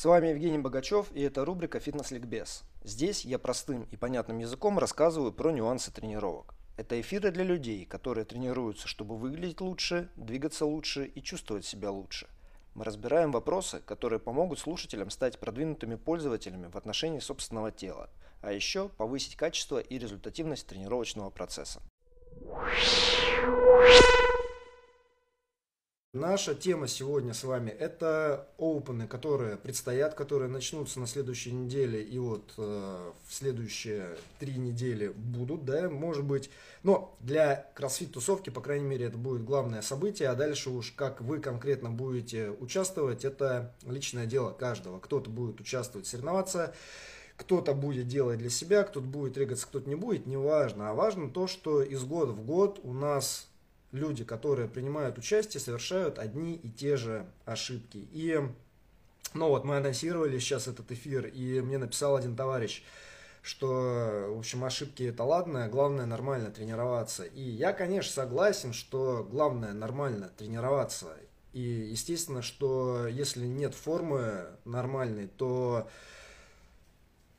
С вами Евгений Богачев и это рубрика «Фитнес-ликбез». Здесь я простым и понятным языком рассказываю про нюансы тренировок. Это эфиры для людей, которые тренируются, чтобы выглядеть лучше, двигаться лучше и чувствовать себя лучше. Мы разбираем вопросы, которые помогут слушателям стать продвинутыми пользователями в отношении собственного тела, а еще повысить качество и результативность тренировочного процесса. Наша тема сегодня с вами это опены, которые предстоят, которые начнутся на следующей неделе и вот э, в следующие три недели будут, да, может быть. Но для кроссфит тусовки, по крайней мере, это будет главное событие, а дальше уж как вы конкретно будете участвовать, это личное дело каждого. Кто-то будет участвовать, соревноваться, кто-то будет делать для себя, кто-то будет двигаться, кто-то не будет, неважно. А важно то, что из года в год у нас люди, которые принимают участие, совершают одни и те же ошибки. И, ну вот, мы анонсировали сейчас этот эфир, и мне написал один товарищ, что, в общем, ошибки это ладно, главное нормально тренироваться. И я, конечно, согласен, что главное нормально тренироваться. И, естественно, что если нет формы нормальной, то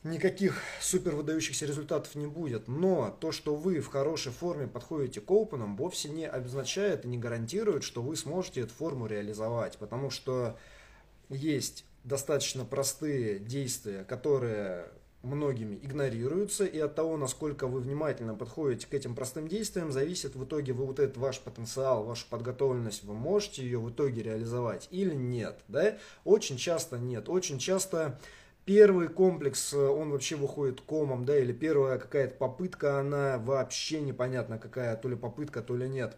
никаких супер выдающихся результатов не будет. Но то, что вы в хорошей форме подходите к опенам, вовсе не обозначает и не гарантирует, что вы сможете эту форму реализовать. Потому что есть достаточно простые действия, которые многими игнорируются, и от того, насколько вы внимательно подходите к этим простым действиям, зависит в итоге вы вот этот ваш потенциал, вашу подготовленность, вы можете ее в итоге реализовать или нет, да? Очень часто нет, очень часто Первый комплекс, э, он вообще выходит комом, да, или первая какая-то попытка, она вообще непонятно какая, то ли попытка, то ли нет.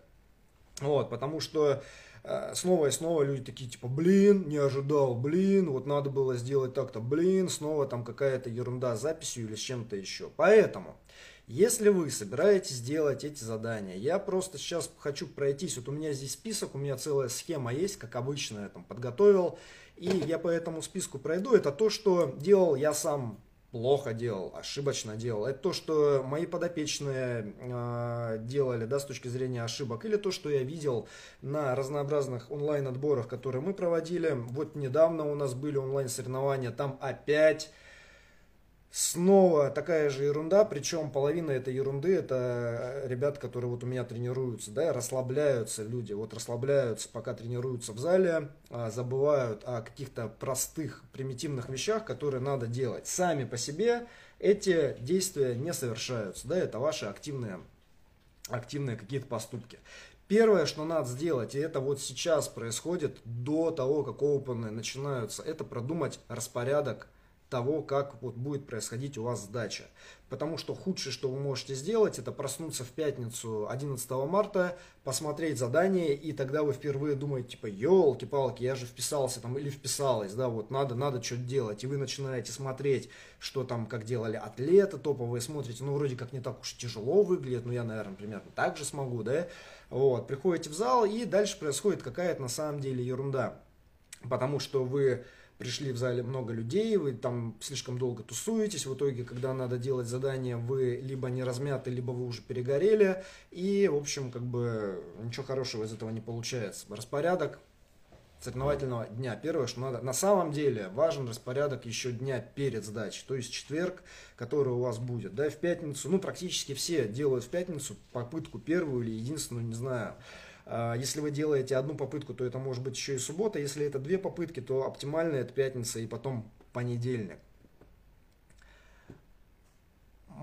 Вот, потому что э, снова и снова люди такие, типа, блин, не ожидал, блин, вот надо было сделать так-то, блин, снова там какая-то ерунда с записью или с чем-то еще. Поэтому, если вы собираетесь делать эти задания, я просто сейчас хочу пройтись, вот у меня здесь список, у меня целая схема есть, как обычно я там подготовил, и я по этому списку пройду. Это то, что делал я сам плохо делал, ошибочно делал. Это то, что мои подопечные э, делали, да, с точки зрения ошибок, или то, что я видел на разнообразных онлайн-отборах, которые мы проводили. Вот недавно у нас были онлайн-соревнования, там опять Снова такая же ерунда, причем половина этой ерунды это э, ребят, которые вот у меня тренируются, да, расслабляются люди, вот расслабляются, пока тренируются в зале, а, забывают о каких-то простых, примитивных вещах, которые надо делать. Сами по себе эти действия не совершаются, да, это ваши активные, активные какие-то поступки. Первое, что надо сделать, и это вот сейчас происходит до того, как опены начинаются, это продумать распорядок того, как вот будет происходить у вас сдача. Потому что худшее, что вы можете сделать, это проснуться в пятницу 11 марта, посмотреть задание, и тогда вы впервые думаете, типа, елки-палки, я же вписался там или вписалась, да, вот надо, надо что-то делать. И вы начинаете смотреть, что там, как делали атлеты топовые, смотрите, ну, вроде как не так уж тяжело выглядит, но я, наверное, примерно так же смогу, да. Вот, приходите в зал, и дальше происходит какая-то на самом деле ерунда. Потому что вы пришли в зале много людей, вы там слишком долго тусуетесь, в итоге, когда надо делать задание, вы либо не размяты, либо вы уже перегорели, и, в общем, как бы ничего хорошего из этого не получается. Распорядок соревновательного дня. Первое, что надо, на самом деле важен распорядок еще дня перед сдачей, то есть четверг, который у вас будет, да, в пятницу, ну, практически все делают в пятницу попытку первую или единственную, не знаю, если вы делаете одну попытку, то это может быть еще и суббота. Если это две попытки, то оптимально это пятница и потом понедельник.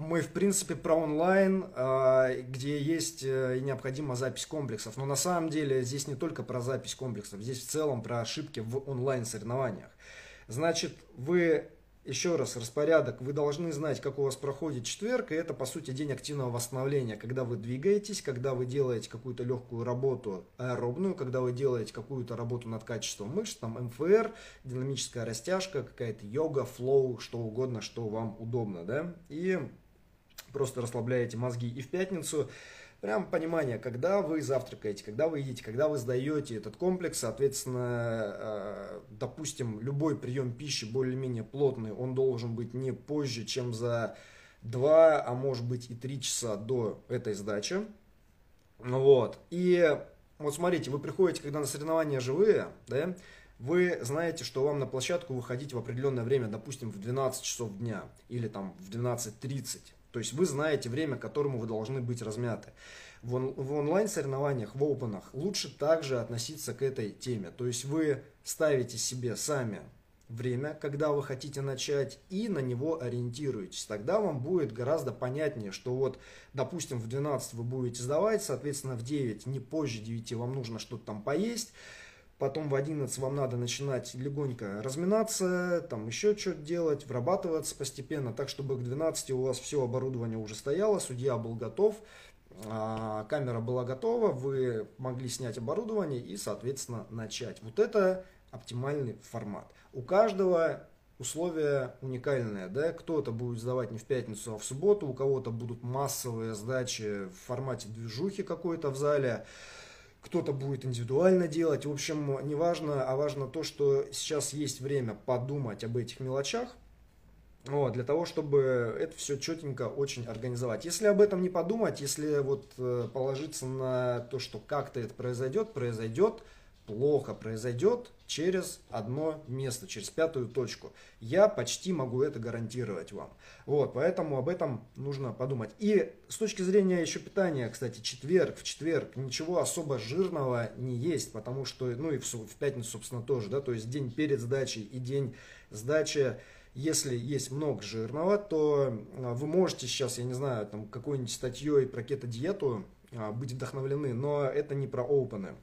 Мы, в принципе, про онлайн, а, где есть э, необходима запись комплексов. Но на самом деле здесь не только про запись комплексов, здесь в целом про ошибки в онлайн соревнованиях. Значит, вы еще раз, распорядок. Вы должны знать, как у вас проходит четверг, и это, по сути, день активного восстановления, когда вы двигаетесь, когда вы делаете какую-то легкую работу аэробную, когда вы делаете какую-то работу над качеством мышц, там МФР, динамическая растяжка, какая-то йога, флоу, что угодно, что вам удобно, да, и просто расслабляете мозги. И в пятницу прям понимание, когда вы завтракаете, когда вы едите, когда вы сдаете этот комплекс, соответственно, э, допустим, любой прием пищи более-менее плотный, он должен быть не позже, чем за 2, а может быть и 3 часа до этой сдачи. Вот. И вот смотрите, вы приходите, когда на соревнования живые, да, вы знаете, что вам на площадку выходить в определенное время, допустим, в 12 часов дня или там в 12.30. То есть вы знаете время, к которому вы должны быть размяты. В, он, в онлайн-соревнованиях, в опенах лучше также относиться к этой теме. То есть вы ставите себе сами время, когда вы хотите начать, и на него ориентируетесь. Тогда вам будет гораздо понятнее, что вот, допустим, в 12 вы будете сдавать, соответственно, в 9, не позже 9 вам нужно что-то там поесть, потом в 11 вам надо начинать легонько разминаться, там еще что-то делать, врабатываться постепенно, так, чтобы к 12 у вас все оборудование уже стояло, судья был готов, а, камера была готова, вы могли снять оборудование и, соответственно, начать. Вот это оптимальный формат. У каждого условия уникальные, да, кто-то будет сдавать не в пятницу, а в субботу, у кого-то будут массовые сдачи в формате движухи какой-то в зале, кто-то будет индивидуально делать, в общем, не важно, а важно то, что сейчас есть время подумать об этих мелочах, вот, для того, чтобы это все четенько очень организовать. Если об этом не подумать, если вот э, положиться на то, что как-то это произойдет, произойдет, плохо произойдет через одно место, через пятую точку. Я почти могу это гарантировать вам. Вот, поэтому об этом нужно подумать. И с точки зрения еще питания, кстати, четверг, в четверг ничего особо жирного не есть, потому что, ну и в, в пятницу, собственно, тоже, да, то есть день перед сдачей и день сдачи, если есть много жирного, то а, вы можете сейчас, я не знаю, там какой-нибудь статьей про кето-диету а, быть вдохновлены, но это не про опены.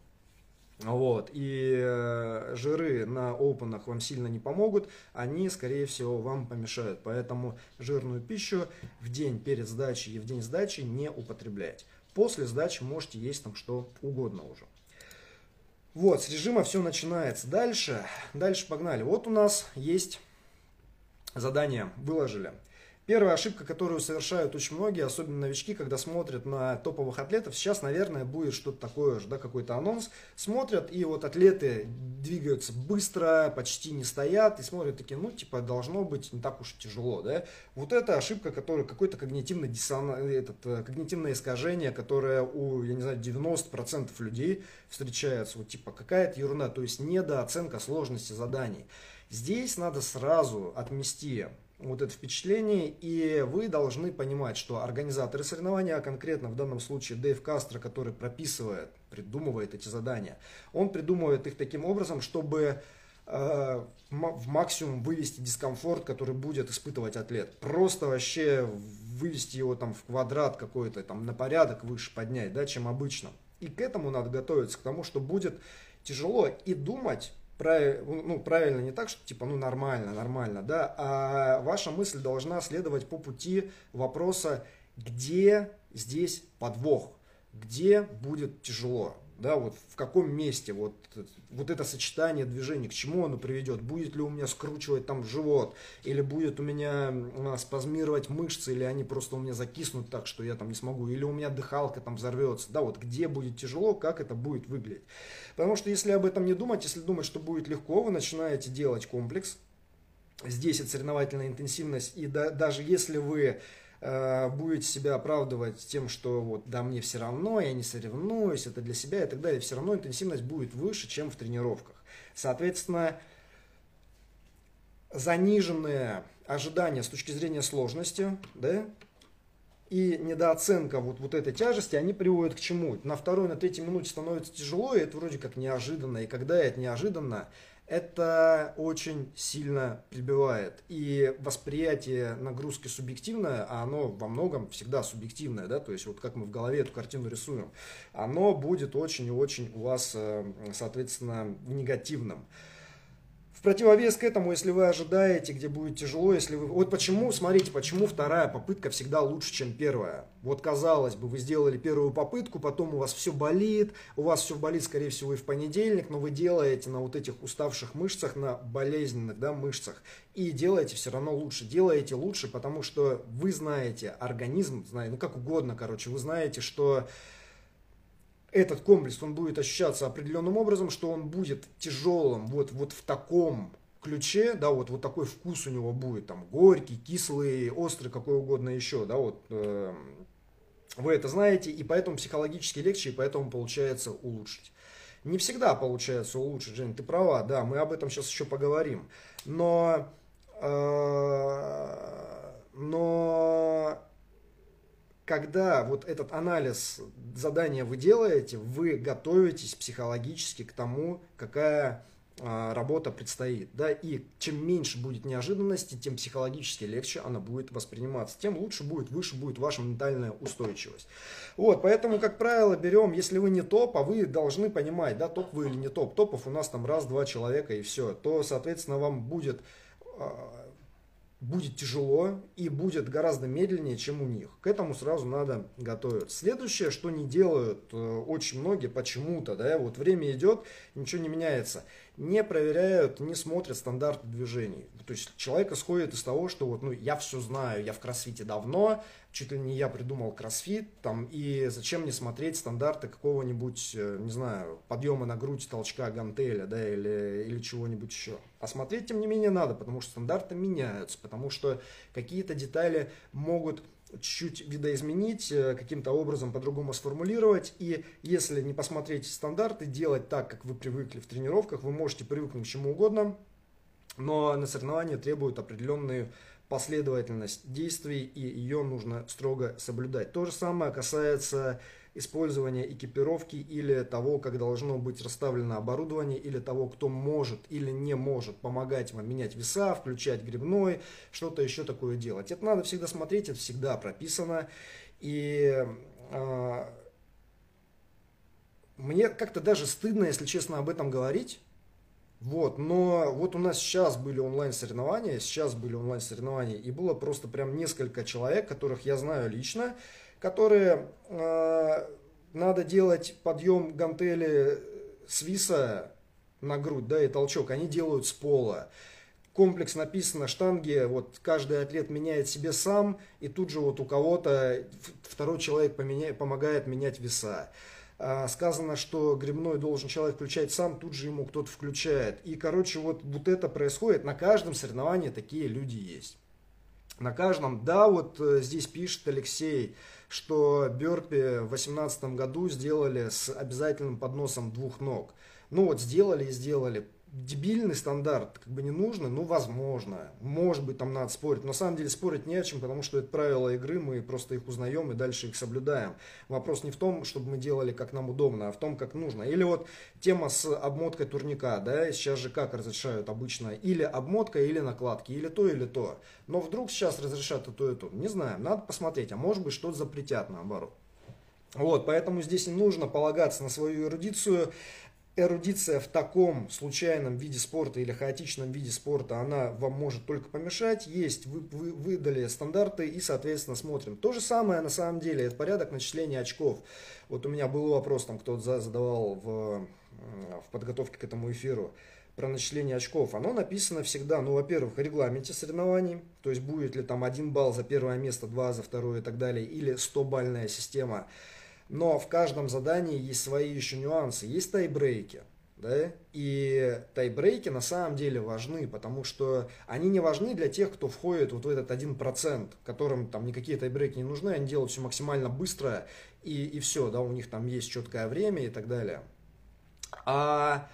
Вот, и э, жиры на опенах вам сильно не помогут, они, скорее всего, вам помешают. Поэтому жирную пищу в день перед сдачей и в день сдачи не употреблять. После сдачи можете есть там что угодно уже. Вот, с режима все начинается. Дальше, дальше погнали. Вот у нас есть задание, выложили. Первая ошибка, которую совершают очень многие, особенно новички, когда смотрят на топовых атлетов, сейчас, наверное, будет что-то такое же, да, какой-то анонс. Смотрят, и вот атлеты двигаются быстро, почти не стоят, и смотрят такие, ну, типа, должно быть не так уж тяжело, да. Вот это ошибка, которая какой-то когнитивный диссон... этот, э, когнитивное искажение, которое у, я не знаю, 90% людей встречается. Вот, типа, какая-то ерунда, то есть недооценка сложности заданий. Здесь надо сразу отмести вот это впечатление, и вы должны понимать, что организаторы соревнования, а конкретно в данном случае Дэйв Кастро, который прописывает, придумывает эти задания, он придумывает их таким образом, чтобы э, в максимум вывести дискомфорт, который будет испытывать атлет. Просто вообще вывести его там в квадрат какой-то, там на порядок выше поднять, да, чем обычно. И к этому надо готовиться, к тому, что будет тяжело и думать ну, правильно не так, что типа, ну, нормально, нормально, да, а ваша мысль должна следовать по пути вопроса, где здесь подвох, где будет тяжело, да, вот в каком месте вот, вот это сочетание движений, к чему оно приведет, будет ли у меня скручивать там живот, или будет у меня спазмировать мышцы, или они просто у меня закиснут так, что я там не смогу, или у меня дыхалка там взорвется, да, вот где будет тяжело, как это будет выглядеть. Потому что если об этом не думать, если думать, что будет легко, вы начинаете делать комплекс, здесь это соревновательная интенсивность, и да, даже если вы Э, будете себя оправдывать тем, что вот да мне все равно, я не соревнуюсь, это для себя и так далее, все равно интенсивность будет выше, чем в тренировках. Соответственно, заниженные ожидания с точки зрения сложности, да, и недооценка вот, вот этой тяжести, они приводят к чему? На второй, на третьей минуте становится тяжело, и это вроде как неожиданно. И когда это неожиданно, это очень сильно прибивает. И восприятие нагрузки субъективное, а оно во многом всегда субъективное, да, то есть вот как мы в голове эту картину рисуем, оно будет очень и очень у вас, э, соответственно, негативным. В противовес к этому, если вы ожидаете, где будет тяжело, если вы... Вот почему, смотрите, почему вторая попытка всегда лучше, чем первая. Вот казалось бы, вы сделали первую попытку, потом у вас все болит, у вас все болит, скорее всего, и в понедельник, но вы делаете на вот этих уставших мышцах, на болезненных да, мышцах, и делаете все равно лучше. Делаете лучше, потому что вы знаете организм, знаете, ну как угодно, короче, вы знаете, что этот комплекс, он будет ощущаться определенным образом, что он будет тяжелым вот, вот в таком ключе, да, вот, вот такой вкус у него будет, там, горький, кислый, острый, какой угодно еще, да, вот, э, вы это знаете, и поэтому психологически легче, и поэтому получается улучшить. Не всегда получается улучшить, Жень, ты права, да, мы об этом сейчас еще поговорим. Но, э, но когда вот этот анализ задания вы делаете, вы готовитесь психологически к тому, какая а, работа предстоит, да, и чем меньше будет неожиданности, тем психологически легче она будет восприниматься, тем лучше будет, выше будет ваша ментальная устойчивость. Вот, поэтому, как правило, берем, если вы не топ, а вы должны понимать, да, топ вы или не топ, топов у нас там раз-два человека и все, то, соответственно, вам будет а, будет тяжело и будет гораздо медленнее, чем у них. К этому сразу надо готовиться. Следующее, что не делают э, очень многие почему-то, да, вот время идет, ничего не меняется не проверяют, не смотрят стандарты движений. То есть человек исходит из того, что вот, ну, я все знаю, я в кроссфите давно, чуть ли не я придумал кроссфит, там, и зачем мне смотреть стандарты какого-нибудь, э, не знаю, подъема на грудь, толчка, гантеля, да, или, или чего-нибудь еще. А смотреть, тем не менее, надо, потому что стандарты меняются, потому что какие-то детали могут чуть-чуть видоизменить, э, каким-то образом по-другому сформулировать. И если не посмотреть стандарты, делать так, как вы привыкли в тренировках, вы можете привыкнуть к чему угодно, но на соревнования требуют определенную последовательность действий, и ее нужно строго соблюдать. То же самое касается использования экипировки или того, как должно быть расставлено оборудование, или того, кто может или не может помогать вам менять веса, включать грибной, что-то еще такое делать. Это надо всегда смотреть, это всегда прописано. И э, мне как-то даже стыдно, если честно, об этом говорить. Вот, но вот у нас сейчас были онлайн-соревнования, сейчас были онлайн-соревнования, и было просто прям несколько человек, которых я знаю лично, которые э, надо делать подъем гантели с виса на грудь, да, и толчок, они делают с пола. Комплекс написано, штанги, вот каждый атлет меняет себе сам, и тут же вот у кого-то второй человек поменяет, помогает менять веса. А, сказано, что грибной должен человек включать сам, тут же ему кто-то включает. И, короче, вот, вот это происходит. На каждом соревновании такие люди есть. На каждом, да, вот э, здесь пишет Алексей, что Бёрпи в 2018 году сделали с обязательным подносом двух ног. Ну вот сделали и сделали дебильный стандарт как бы не нужно, ну, возможно. Может быть, там надо спорить. Но на самом деле спорить не о чем, потому что это правила игры, мы просто их узнаем и дальше их соблюдаем. Вопрос не в том, чтобы мы делали как нам удобно, а в том, как нужно. Или вот тема с обмоткой турника, да, сейчас же как разрешают обычно, или обмотка, или накладки, или то, или то. Но вдруг сейчас разрешат и то, и то. Не знаю, надо посмотреть, а может быть что-то запретят наоборот. Вот, поэтому здесь не нужно полагаться на свою эрудицию эрудиция в таком случайном виде спорта или хаотичном виде спорта, она вам может только помешать. Есть, вы, вы выдали стандарты и, соответственно, смотрим. То же самое на самом деле, это порядок начисления очков. Вот у меня был вопрос, там кто-то задавал в, в подготовке к этому эфиру про начисление очков, оно написано всегда, ну, во-первых, в регламенте соревнований, то есть будет ли там один балл за первое место, два за второе и так далее, или 100-бальная система. Но в каждом задании есть свои еще нюансы. Есть тайбрейки. Да? И тайбрейки на самом деле важны, потому что они не важны для тех, кто входит вот в этот 1%, которым там никакие тайбрейки не нужны, они делают все максимально быстро и, и все, да, у них там есть четкое время и так далее. А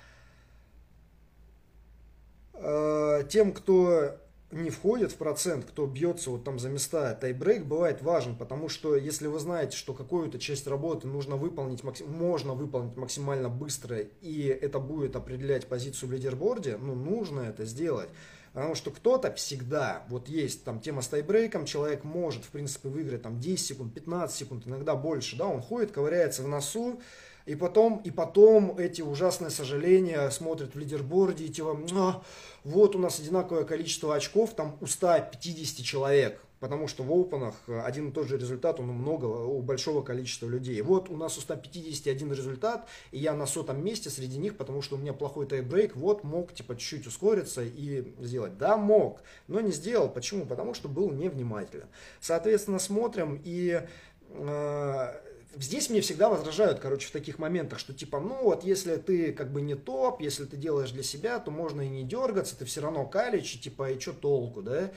э, тем, кто не входит в процент, кто бьется вот там за места, тайбрейк бывает важен, потому что если вы знаете, что какую-то часть работы нужно выполнить, можно выполнить максимально быстро, и это будет определять позицию в лидерборде, ну, нужно это сделать. Потому что кто-то всегда, вот есть там тема с тайбрейком, человек может, в принципе, выиграть там 10 секунд, 15 секунд, иногда больше, да, он ходит, ковыряется в носу, и потом, и потом эти ужасные сожаления смотрят в лидерборде, и типа, а, вот у нас одинаковое количество очков, там у 150 человек, потому что в опенах один и тот же результат, он много, у большого количества людей. Вот у нас у 151 результат, и я на сотом месте среди них, потому что у меня плохой тайбрейк, вот мог типа чуть-чуть ускориться и сделать. Да, мог, но не сделал. Почему? Потому что был невнимателен. Соответственно, смотрим и э, Здесь мне всегда возражают, короче, в таких моментах, что типа, ну вот, если ты как бы не топ, если ты делаешь для себя, то можно и не дергаться, ты все равно калич, и типа, и что толку, да?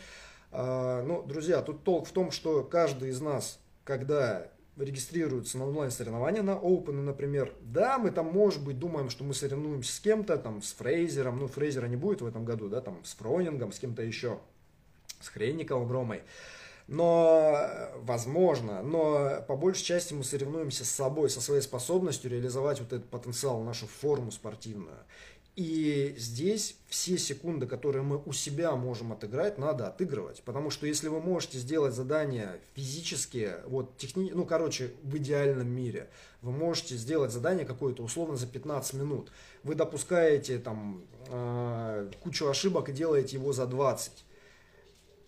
А, ну, друзья, тут толк в том, что каждый из нас, когда регистрируются на онлайн-соревнования на Open, например, да, мы там, может быть, думаем, что мы соревнуемся с кем-то, там, с Фрейзером, ну, Фрейзера не будет в этом году, да, там, с Фронингом, с кем-то еще, с Хренниковым, Ромой, но, возможно, но по большей части мы соревнуемся с собой, со своей способностью реализовать вот этот потенциал, нашу форму спортивную. И здесь все секунды, которые мы у себя можем отыграть, надо отыгрывать. Потому что если вы можете сделать задание физически, вот техни... ну, короче, в идеальном мире, вы можете сделать задание какое-то условно за 15 минут. Вы допускаете там э, кучу ошибок и делаете его за 20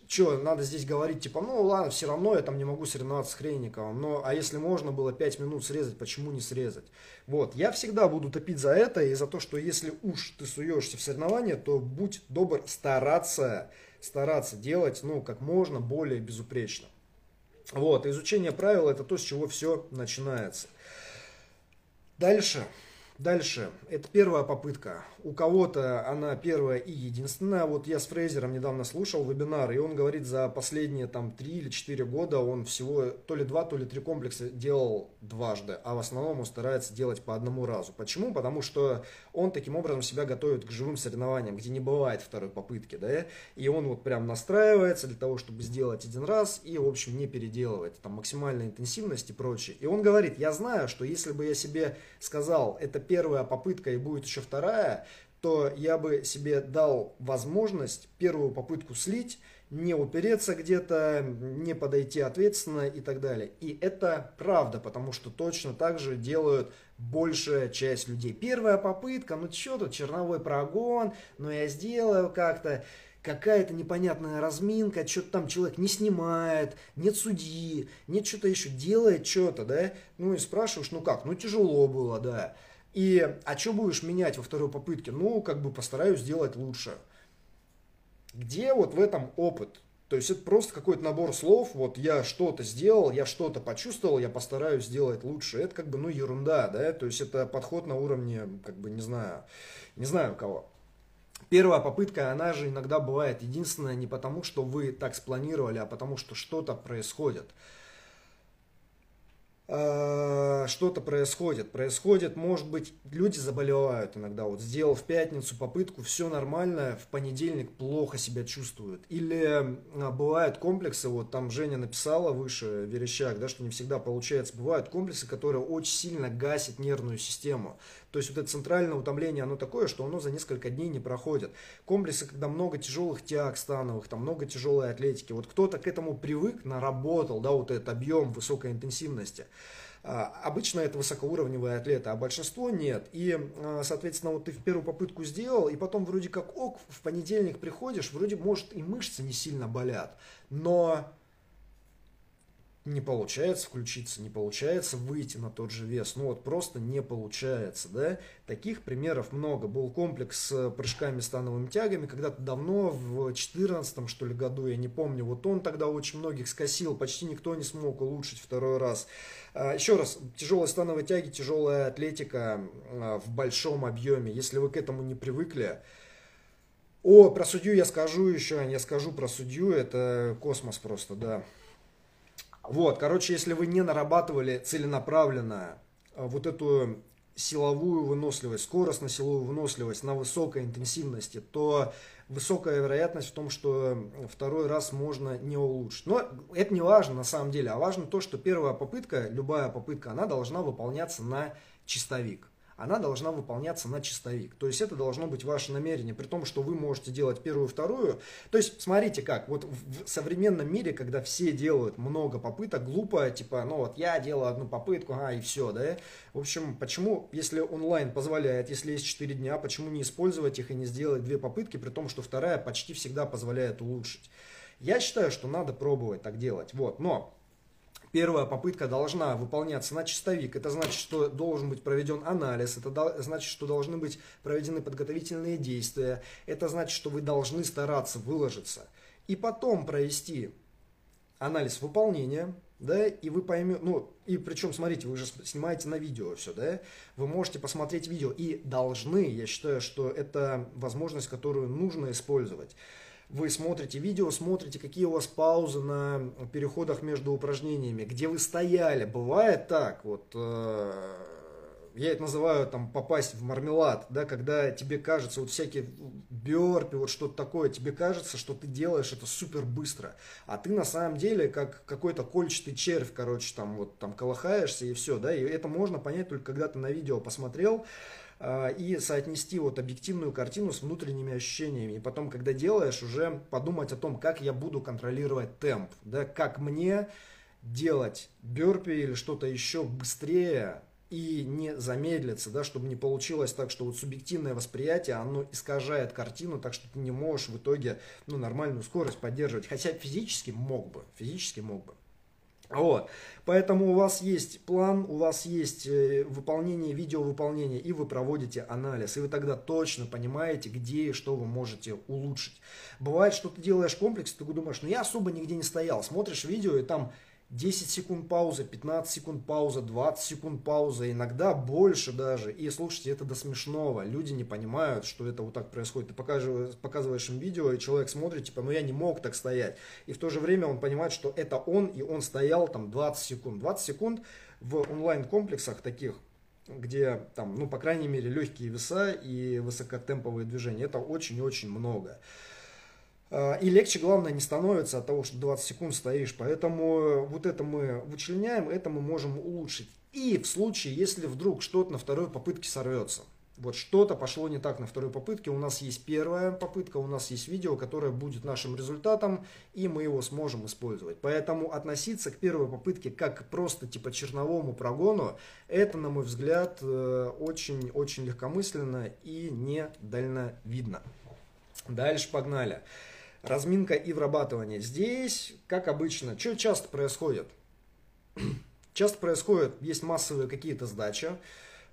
что, надо здесь говорить, типа, ну ладно, все равно я там не могу соревноваться с Хренниковым, но, а если можно было 5 минут срезать, почему не срезать? Вот, я всегда буду топить за это и за то, что если уж ты суешься в соревнования, то будь добр стараться, стараться делать, ну, как можно более безупречно. Вот, изучение правил это то, с чего все начинается. Дальше. Дальше, это первая попытка. У кого-то она первая и единственная. Вот я с Фрейзером недавно слушал вебинар, и он говорит, за последние там 3 или 4 года он всего то ли 2, то ли 3 комплекса делал дважды, а в основном он старается делать по одному разу. Почему? Потому что он таким образом себя готовит к живым соревнованиям, где не бывает второй попытки, да, и он вот прям настраивается для того, чтобы сделать один раз и, в общем, не переделывает, там максимальная интенсивность и прочее. И он говорит, я знаю, что если бы я себе сказал, это первая попытка и будет еще вторая, то я бы себе дал возможность первую попытку слить, не упереться где-то, не подойти ответственно и так далее. И это правда, потому что точно так же делают большая часть людей. Первая попытка, ну что тут, черновой прогон, ну я сделаю как-то какая-то непонятная разминка, что-то там человек не снимает, нет судьи, нет что-то еще, делает что-то, да, ну и спрашиваешь, ну как, ну тяжело было, да, и, а что будешь менять во второй попытке? Ну, как бы постараюсь сделать лучше. Где вот в этом опыт? То есть это просто какой-то набор слов, вот я что-то сделал, я что-то почувствовал, я постараюсь сделать лучше. Это как бы, ну, ерунда, да, то есть это подход на уровне, как бы, не знаю, не знаю кого. Первая попытка, она же иногда бывает единственная не потому, что вы так спланировали, а потому что что-то происходит. Э, что-то происходит. Происходит, может быть, люди заболевают иногда. Вот сделал в пятницу попытку, все нормально, в понедельник плохо себя чувствуют. Или а, бывают комплексы, вот там Женя написала выше, Верещак, да, что не всегда получается. Бывают комплексы, которые очень сильно гасят нервную систему. То есть вот это центральное утомление, оно такое, что оно за несколько дней не проходит. Комплексы, когда много тяжелых тяг становых, там много тяжелой атлетики. Вот кто-то к этому привык, наработал, да, вот этот объем высокой интенсивности. А, обычно это высокоуровневые атлеты, а большинство нет. И, а, соответственно, вот ты в первую попытку сделал, и потом вроде как ок, в понедельник приходишь, вроде, может, и мышцы не сильно болят, но не получается включиться, не получается выйти на тот же вес. Ну вот просто не получается, да. Таких примеров много. Был комплекс с прыжками становыми тягами, когда-то давно, в 14 что ли году, я не помню, вот он тогда очень многих скосил, почти никто не смог улучшить второй раз. А, еще раз, тяжелые становые тяги, тяжелая атлетика а, в большом объеме. Если вы к этому не привыкли, о, про судью я скажу еще, я скажу про судью, это космос просто, да. Вот, короче, если вы не нарабатывали целенаправленно а, вот эту силовую выносливость, скоростно-силовую выносливость на высокой интенсивности, то высокая вероятность в том, что второй раз можно не улучшить. Но это не важно на самом деле, а важно то, что первая попытка, любая попытка, она должна выполняться на чистовик она должна выполняться на чистовик. То есть это должно быть ваше намерение, при том, что вы можете делать первую, вторую. То есть смотрите как, вот в современном мире, когда все делают много попыток, глупо, типа, ну вот я делаю одну попытку, а и все, да. В общем, почему, если онлайн позволяет, если есть 4 дня, почему не использовать их и не сделать две попытки, при том, что вторая почти всегда позволяет улучшить. Я считаю, что надо пробовать так делать. Вот, но Первая попытка должна выполняться на чистовик. Это значит, что должен быть проведен анализ. Это значит, что должны быть проведены подготовительные действия. Это значит, что вы должны стараться выложиться. И потом провести анализ выполнения, да, и вы поймете, ну, и причем, смотрите, вы же снимаете на видео все, да, вы можете посмотреть видео и должны, я считаю, что это возможность, которую нужно использовать. Вы смотрите видео, смотрите, какие у вас паузы на переходах между упражнениями, где вы стояли. Бывает так, вот э, я это называю там попасть в мармелад, да, когда тебе кажется, вот всякие бёрпи, вот что-то такое, тебе кажется, что ты делаешь это супер быстро, а ты на самом деле как какой-то кольчатый червь, короче, там вот там колыхаешься и все, да, и это можно понять только когда ты на видео посмотрел, и соотнести вот объективную картину с внутренними ощущениями. И потом, когда делаешь, уже подумать о том, как я буду контролировать темп, да, как мне делать бёрпи или что-то еще быстрее, и не замедлиться, да, чтобы не получилось так, что вот субъективное восприятие, оно искажает картину, так что ты не можешь в итоге ну, нормальную скорость поддерживать. Хотя физически мог бы, физически мог бы. Вот. Поэтому у вас есть план, у вас есть э, выполнение, видео выполнение, и вы проводите анализ. И вы тогда точно понимаете, где и что вы можете улучшить. Бывает, что ты делаешь комплекс, ты думаешь, ну я особо нигде не стоял. Смотришь видео, и там 10 секунд пауза, 15 секунд пауза, 20 секунд пауза, иногда больше даже. И слушайте, это до смешного. Люди не понимают, что это вот так происходит. Ты показываешь, показываешь им видео, и человек смотрит, типа, ну я не мог так стоять. И в то же время он понимает, что это он, и он стоял там 20 секунд. 20 секунд в онлайн-комплексах таких, где там, ну, по крайней мере, легкие веса и высокотемповые движения. Это очень-очень много. А, и легче, главное, не становится от того, что 20 секунд стоишь. Поэтому вот это мы вычленяем, это мы можем улучшить. И в случае, если вдруг что-то на второй попытке сорвется, вот что-то пошло не так на второй попытке, у нас есть первая попытка, у нас есть видео, которое будет нашим результатом, и мы его сможем использовать. Поэтому относиться к первой попытке как просто типа черновому прогону, это, на мой взгляд, очень-очень э, легкомысленно и не дальновидно. Дальше погнали. Разминка и врабатывание. Здесь, как обычно, что часто происходит? Часто происходит, есть массовые какие-то сдачи,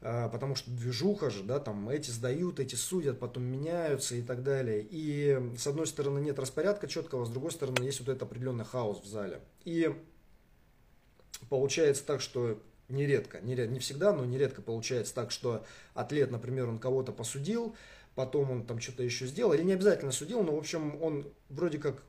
а, потому что движуха же, да, там эти сдают, эти судят, потом меняются и так далее. И с одной стороны нет распорядка четкого, с другой стороны есть вот этот определенный хаос в зале. И получается так, что нередко, нередко, не всегда, но нередко получается так, что атлет, например, он кого-то посудил, потом он там что-то еще сделал, или не обязательно судил, но, в общем, он вроде как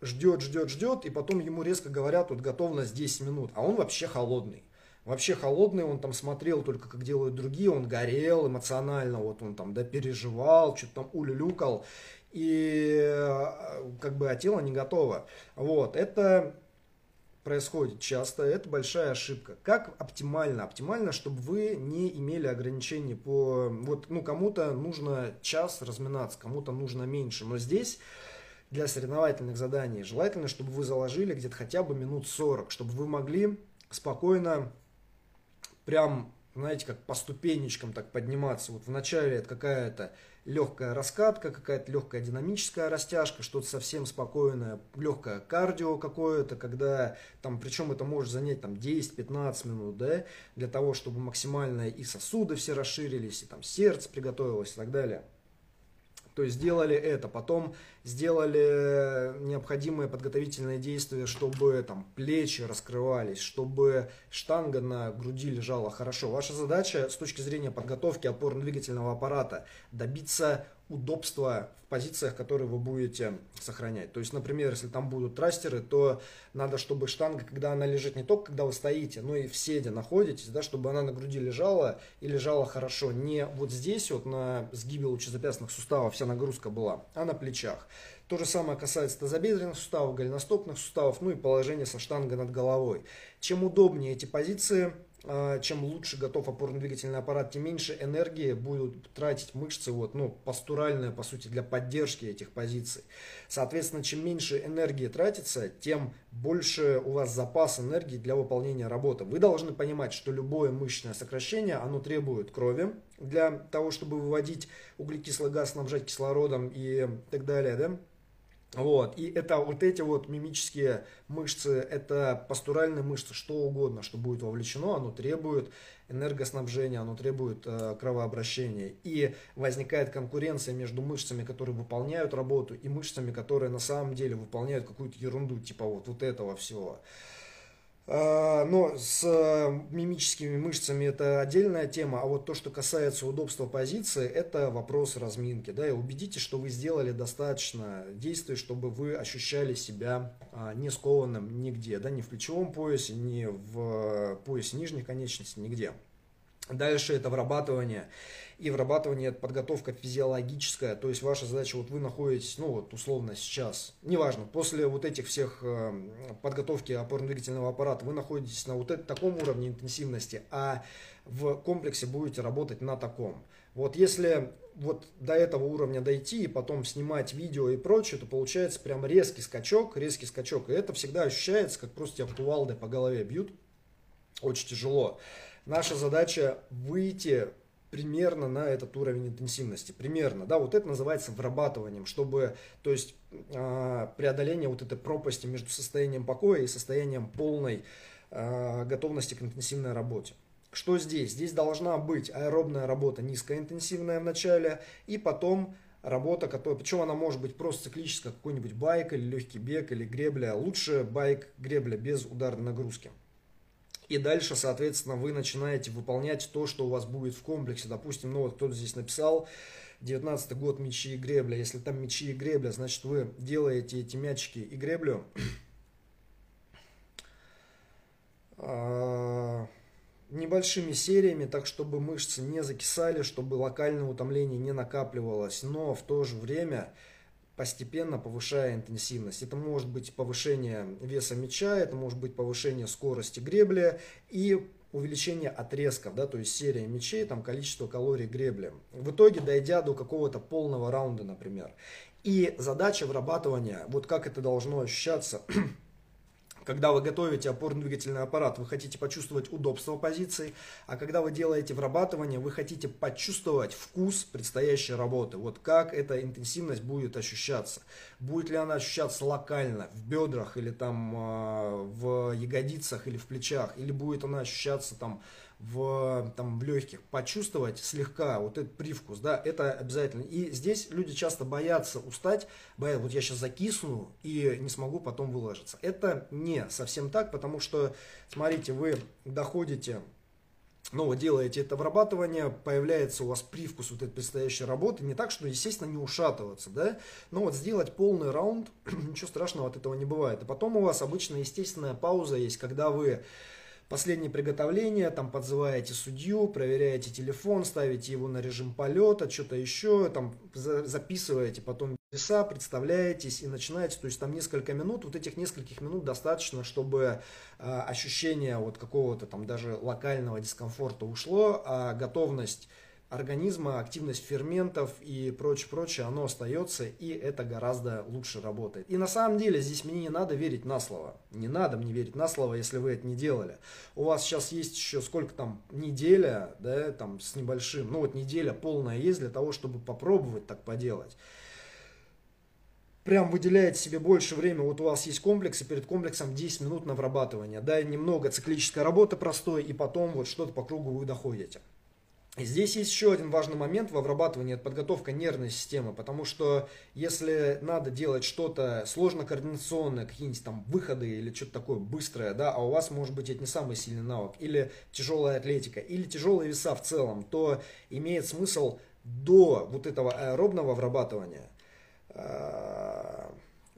ждет, ждет, ждет, и потом ему резко говорят, вот готовность 10 минут, а он вообще холодный. Вообще холодный, он там смотрел только, как делают другие, он горел эмоционально, вот он там, да, переживал, что-то там улюлюкал, и э, как бы, а тело не готово. Вот, это происходит часто, это большая ошибка. Как оптимально? Оптимально, чтобы вы не имели ограничений по... Вот, ну, кому-то нужно час разминаться, кому-то нужно меньше. Но здесь для соревновательных заданий желательно, чтобы вы заложили где-то хотя бы минут 40, чтобы вы могли спокойно прям знаете, как по ступенечкам так подниматься. Вот вначале это какая-то легкая раскатка, какая-то легкая динамическая растяжка, что-то совсем спокойное, легкое кардио какое-то, когда там, причем это может занять там 10-15 минут, да, для того, чтобы максимально и сосуды все расширились, и там сердце приготовилось и так далее. То есть сделали это, потом сделали необходимые подготовительные действия, чтобы там плечи раскрывались, чтобы штанга на груди лежала хорошо. Ваша задача с точки зрения подготовки опорно-двигательного аппарата добиться удобства в позициях, которые вы будете сохранять. То есть, например, если там будут трастеры, то надо, чтобы штанга, когда она лежит не только когда вы стоите, но и в седе находитесь, да, чтобы она на груди лежала и лежала хорошо. Не вот здесь вот на сгибе лучезапястных суставов вся нагрузка была, а на плечах. То же самое касается тазобедренных суставов, голеностопных суставов, ну и положения со штангой над головой. Чем удобнее эти позиции, а, чем лучше готов опорно-двигательный аппарат, тем меньше энергии будут тратить мышцы, вот, ну, постуральная, по сути, для поддержки этих позиций. Соответственно, чем меньше энергии тратится, тем больше у вас запас энергии для выполнения работы. Вы должны понимать, что любое мышечное сокращение, оно требует крови для того, чтобы выводить углекислый газ, снабжать кислородом и так далее, да? Вот, и это вот эти вот мимические мышцы, это постуральные мышцы, что угодно, что будет вовлечено, оно требует энергоснабжения, оно требует э, кровообращения. И возникает конкуренция между мышцами, которые выполняют работу, и мышцами, которые на самом деле выполняют какую-то ерунду, типа вот, вот этого всего. Но с э, мимическими мышцами это отдельная тема, а вот то, что касается удобства позиции, это вопрос разминки. Да, и убедитесь, что вы сделали достаточно действий, чтобы вы ощущали себя а, не скованным нигде, да, ни в плечевом поясе, ни в поясе нижних конечностей, нигде. Дальше это вырабатывание и вырабатывание это подготовка физиологическая, то есть ваша задача, вот вы находитесь, ну вот условно сейчас, неважно, после вот этих всех э, подготовки опорно-двигательного аппарата вы находитесь на вот этом, таком уровне интенсивности, а в комплексе будете работать на таком. Вот если вот до этого уровня дойти и потом снимать видео и прочее, то получается прям резкий скачок, резкий скачок. И это всегда ощущается, как просто тебя кувалдой по голове бьют. Очень тяжело. Наша задача выйти примерно на этот уровень интенсивности. Примерно, да, вот это называется вырабатыванием, чтобы, то есть э, преодоление вот этой пропасти между состоянием покоя и состоянием полной э, готовности к интенсивной работе. Что здесь? Здесь должна быть аэробная работа низкоинтенсивная в начале, и потом работа, которая, причем она может быть просто циклическая, какой-нибудь байк или легкий бег или гребля. Лучше байк, гребля без ударной нагрузки. И дальше, соответственно, вы начинаете выполнять то, что у вас будет в комплексе. Допустим, ну вот кто-то здесь написал, 19 год мячи и гребля. Если там мячи и гребля, значит вы делаете эти мячики и греблю. А, небольшими сериями, так чтобы мышцы не закисали, чтобы локальное утомление не накапливалось, но в то же время постепенно повышая интенсивность. Это может быть повышение веса мяча, это может быть повышение скорости гребли и увеличение отрезков, да, то есть серия мячей, там количество калорий гребли. В итоге дойдя до какого-то полного раунда, например. И задача вырабатывания, вот как это должно ощущаться, когда вы готовите опорно-двигательный аппарат, вы хотите почувствовать удобство позиции, а когда вы делаете врабатывание, вы хотите почувствовать вкус предстоящей работы. Вот как эта интенсивность будет ощущаться. Будет ли она ощущаться локально, в бедрах или там а, в ягодицах или в плечах, или будет она ощущаться там в, там, в легких, почувствовать слегка вот этот привкус, да, это обязательно. И здесь люди часто боятся устать, боятся, вот я сейчас закисну и не смогу потом выложиться. Это не совсем так, потому что, смотрите, вы доходите ну, вы делаете это вырабатывание, появляется у вас привкус вот этой предстоящей работы, не так, что, естественно, не ушатываться, да, но вот сделать полный раунд, ничего страшного от этого не бывает. И потом у вас обычно естественная пауза есть, когда вы Последнее приготовление, там подзываете судью, проверяете телефон, ставите его на режим полета, что-то еще, там записываете потом веса, представляетесь и начинаете, то есть там несколько минут, вот этих нескольких минут достаточно, чтобы э, ощущение вот какого-то там даже локального дискомфорта ушло, а готовность организма, активность ферментов и прочее, прочее, оно остается, и это гораздо лучше работает. И на самом деле здесь мне не надо верить на слово. Не надо мне верить на слово, если вы это не делали. У вас сейчас есть еще сколько там, неделя, да, там с небольшим, ну вот неделя полная есть для того, чтобы попробовать так поделать прям выделяете себе больше времени, вот у вас есть комплекс, и перед комплексом 10 минут на врабатывание, да, немного циклической работы простой, и потом вот что-то по кругу вы доходите. Здесь есть еще один важный момент в обрабатывании, это подготовка нервной системы, потому что если надо делать что-то сложно координационное, какие-нибудь там выходы или что-то такое быстрое, да, а у вас может быть это не самый сильный навык, или тяжелая атлетика, или тяжелые веса в целом, то имеет смысл до вот этого аэробного врабатывания э,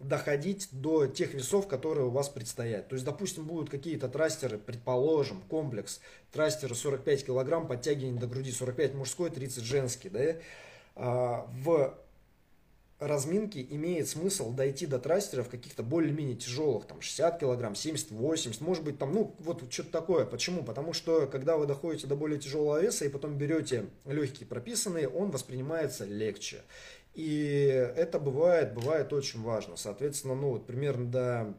доходить до тех весов, которые у вас предстоят. То есть, допустим, будут какие-то трастеры, предположим, комплекс, трастеры 45 килограмм, подтягивание до груди 45 мужской, 30 женский, да, а, в разминке имеет смысл дойти до трастеров каких-то более-менее тяжелых, там 60 килограмм, 70, 80, может быть там, ну вот что-то такое. Почему? Потому что когда вы доходите до более тяжелого веса и потом берете легкие прописанные, он воспринимается легче. И это бывает, бывает очень важно. Соответственно, ну вот примерно до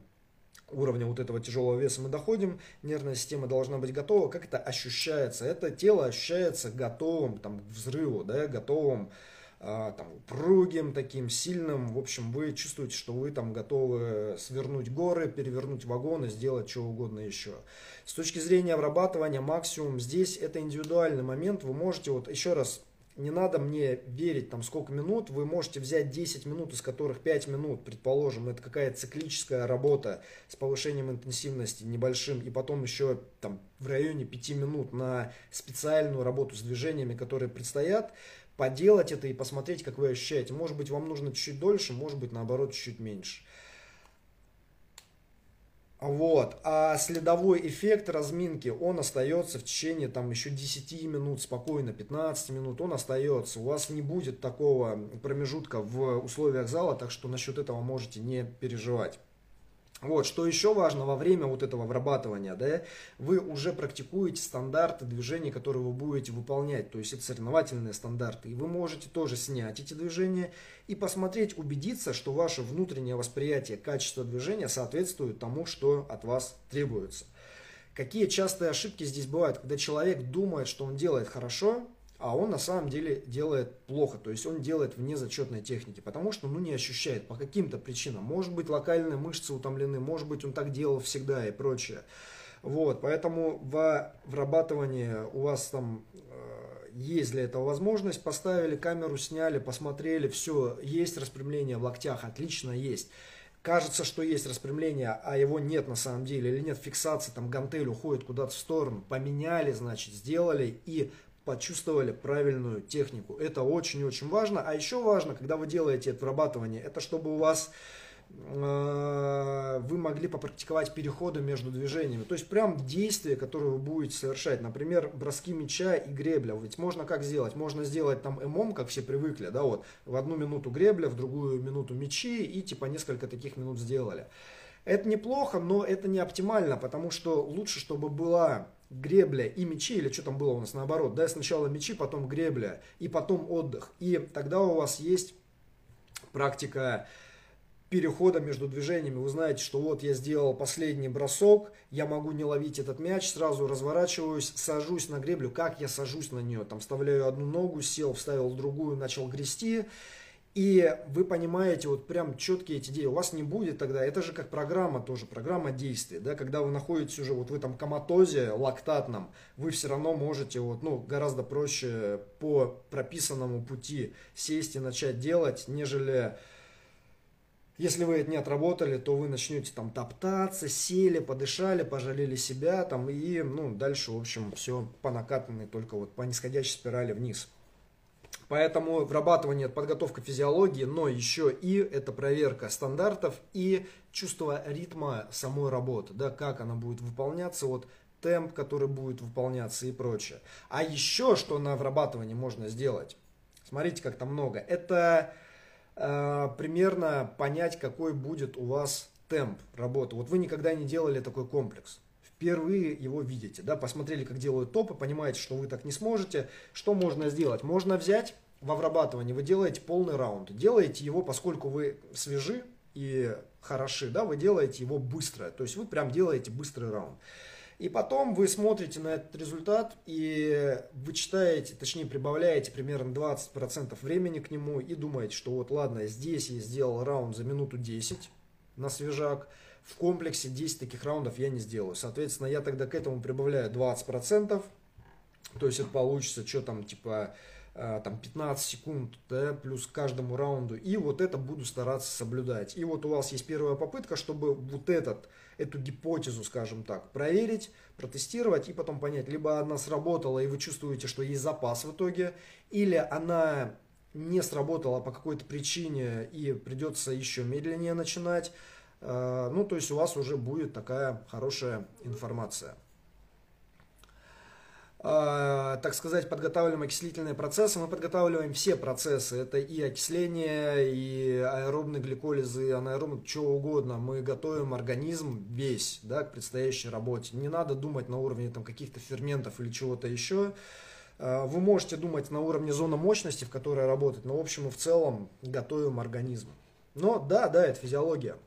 уровня вот этого тяжелого веса мы доходим, нервная система должна быть готова. Как это ощущается? Это тело ощущается готовым там, к взрыву, да, готовым а, там, упругим, таким сильным. В общем, вы чувствуете, что вы там готовы свернуть горы, перевернуть вагоны, сделать что угодно еще. С точки зрения обрабатывания максимум здесь это индивидуальный момент. Вы можете, вот еще раз не надо мне верить, там, сколько минут, вы можете взять 10 минут, из которых 5 минут, предположим, это какая-то циклическая работа с повышением интенсивности небольшим, и потом еще там в районе 5 минут на специальную работу с движениями, которые предстоят, поделать это и посмотреть, как вы ощущаете. Может быть, вам нужно чуть-чуть дольше, может быть, наоборот, чуть-чуть меньше. Вот. А следовой эффект разминки, он остается в течение там еще 10 минут, спокойно, 15 минут, он остается. У вас не будет такого промежутка в условиях зала, так что насчет этого можете не переживать. Вот, что еще важно, во время вот этого врабатывания, да, вы уже практикуете стандарты движений, которые вы будете выполнять, то есть это соревновательные стандарты, и вы можете тоже снять эти движения и посмотреть, убедиться, что ваше внутреннее восприятие качества движения соответствует тому, что от вас требуется. Какие частые ошибки здесь бывают, когда человек думает, что он делает хорошо, а он на самом деле делает плохо, то есть он делает вне зачетной техники, потому что ну, не ощущает по каким-то причинам. Может быть локальные мышцы утомлены, может быть он так делал всегда и прочее. Вот, поэтому в врабатывании у вас там э, есть для этого возможность, поставили камеру, сняли, посмотрели, все, есть распрямление в локтях, отлично есть. Кажется, что есть распрямление, а его нет на самом деле, или нет фиксации, там гантель уходит куда-то в сторону, поменяли, значит, сделали и почувствовали правильную технику. Это очень-очень важно. А еще важно, когда вы делаете это врабатывание, это чтобы у вас э, вы могли попрактиковать переходы между движениями. То есть прям действия, которые вы будете совершать. Например, броски мяча и гребля. Ведь можно как сделать? Можно сделать там эмом, как все привыкли, да, вот в одну минуту гребля, в другую минуту мячи и типа несколько таких минут сделали. Это неплохо, но это не оптимально, потому что лучше, чтобы была гребля и мечи, или что там было у нас наоборот, да, сначала мечи, потом гребля, и потом отдых. И тогда у вас есть практика перехода между движениями. Вы знаете, что вот я сделал последний бросок, я могу не ловить этот мяч, сразу разворачиваюсь, сажусь на греблю. Как я сажусь на нее? Там вставляю одну ногу, сел, вставил другую, начал грести. И вы понимаете, вот прям четкие эти идеи. У вас не будет тогда, это же как программа тоже, программа действий, да, когда вы находитесь уже вот в этом коматозе лактатном, вы все равно можете вот, ну, гораздо проще по прописанному пути сесть и начать делать, нежели если вы это не отработали, то вы начнете там топтаться, сели, подышали, пожалели себя там и, ну, дальше, в общем, все по накатанной, только вот по нисходящей спирали вниз. Поэтому врабатывание – подготовка физиологии, но еще и это проверка стандартов и чувство ритма самой работы, да, как она будет выполняться, вот темп, который будет выполняться и прочее. А еще что на врабатывании можно сделать? Смотрите, как там много. Это э, примерно понять, какой будет у вас темп работы. Вот вы никогда не делали такой комплекс впервые его видите, да, посмотрели, как делают топы, понимаете, что вы так не сможете, что можно сделать? Можно взять в обрабатывании, вы делаете полный раунд, делаете его, поскольку вы свежи и хороши, да, вы делаете его быстро, то есть вы прям делаете быстрый раунд. И потом вы смотрите на этот результат и вычитаете, точнее прибавляете примерно 20% времени к нему и думаете, что вот ладно, здесь я сделал раунд за минуту 10 на свежак, в комплексе 10 таких раундов я не сделаю. Соответственно, я тогда к этому прибавляю 20%. То есть это получится, что там, типа, э, там 15 секунд, да, плюс каждому раунду. И вот это буду стараться соблюдать. И вот у вас есть первая попытка, чтобы вот этот, эту гипотезу, скажем так, проверить, протестировать и потом понять, либо она сработала, и вы чувствуете, что есть запас в итоге, или она не сработала по какой-то причине и придется еще медленнее начинать. Э, ну, то есть у вас уже будет такая хорошая информация. Э, так сказать, подготавливаем окислительные процессы. Мы подготавливаем все процессы. Это и окисление, и аэробные гликолизы, анаэробные, что угодно. Мы готовим организм весь да, к предстоящей работе. Не надо думать на уровне там, каких-то ферментов или чего-то еще. Э, вы можете думать на уровне зоны мощности, в которой работать, но в общем и в целом готовим организм. Но да, да, это физиология.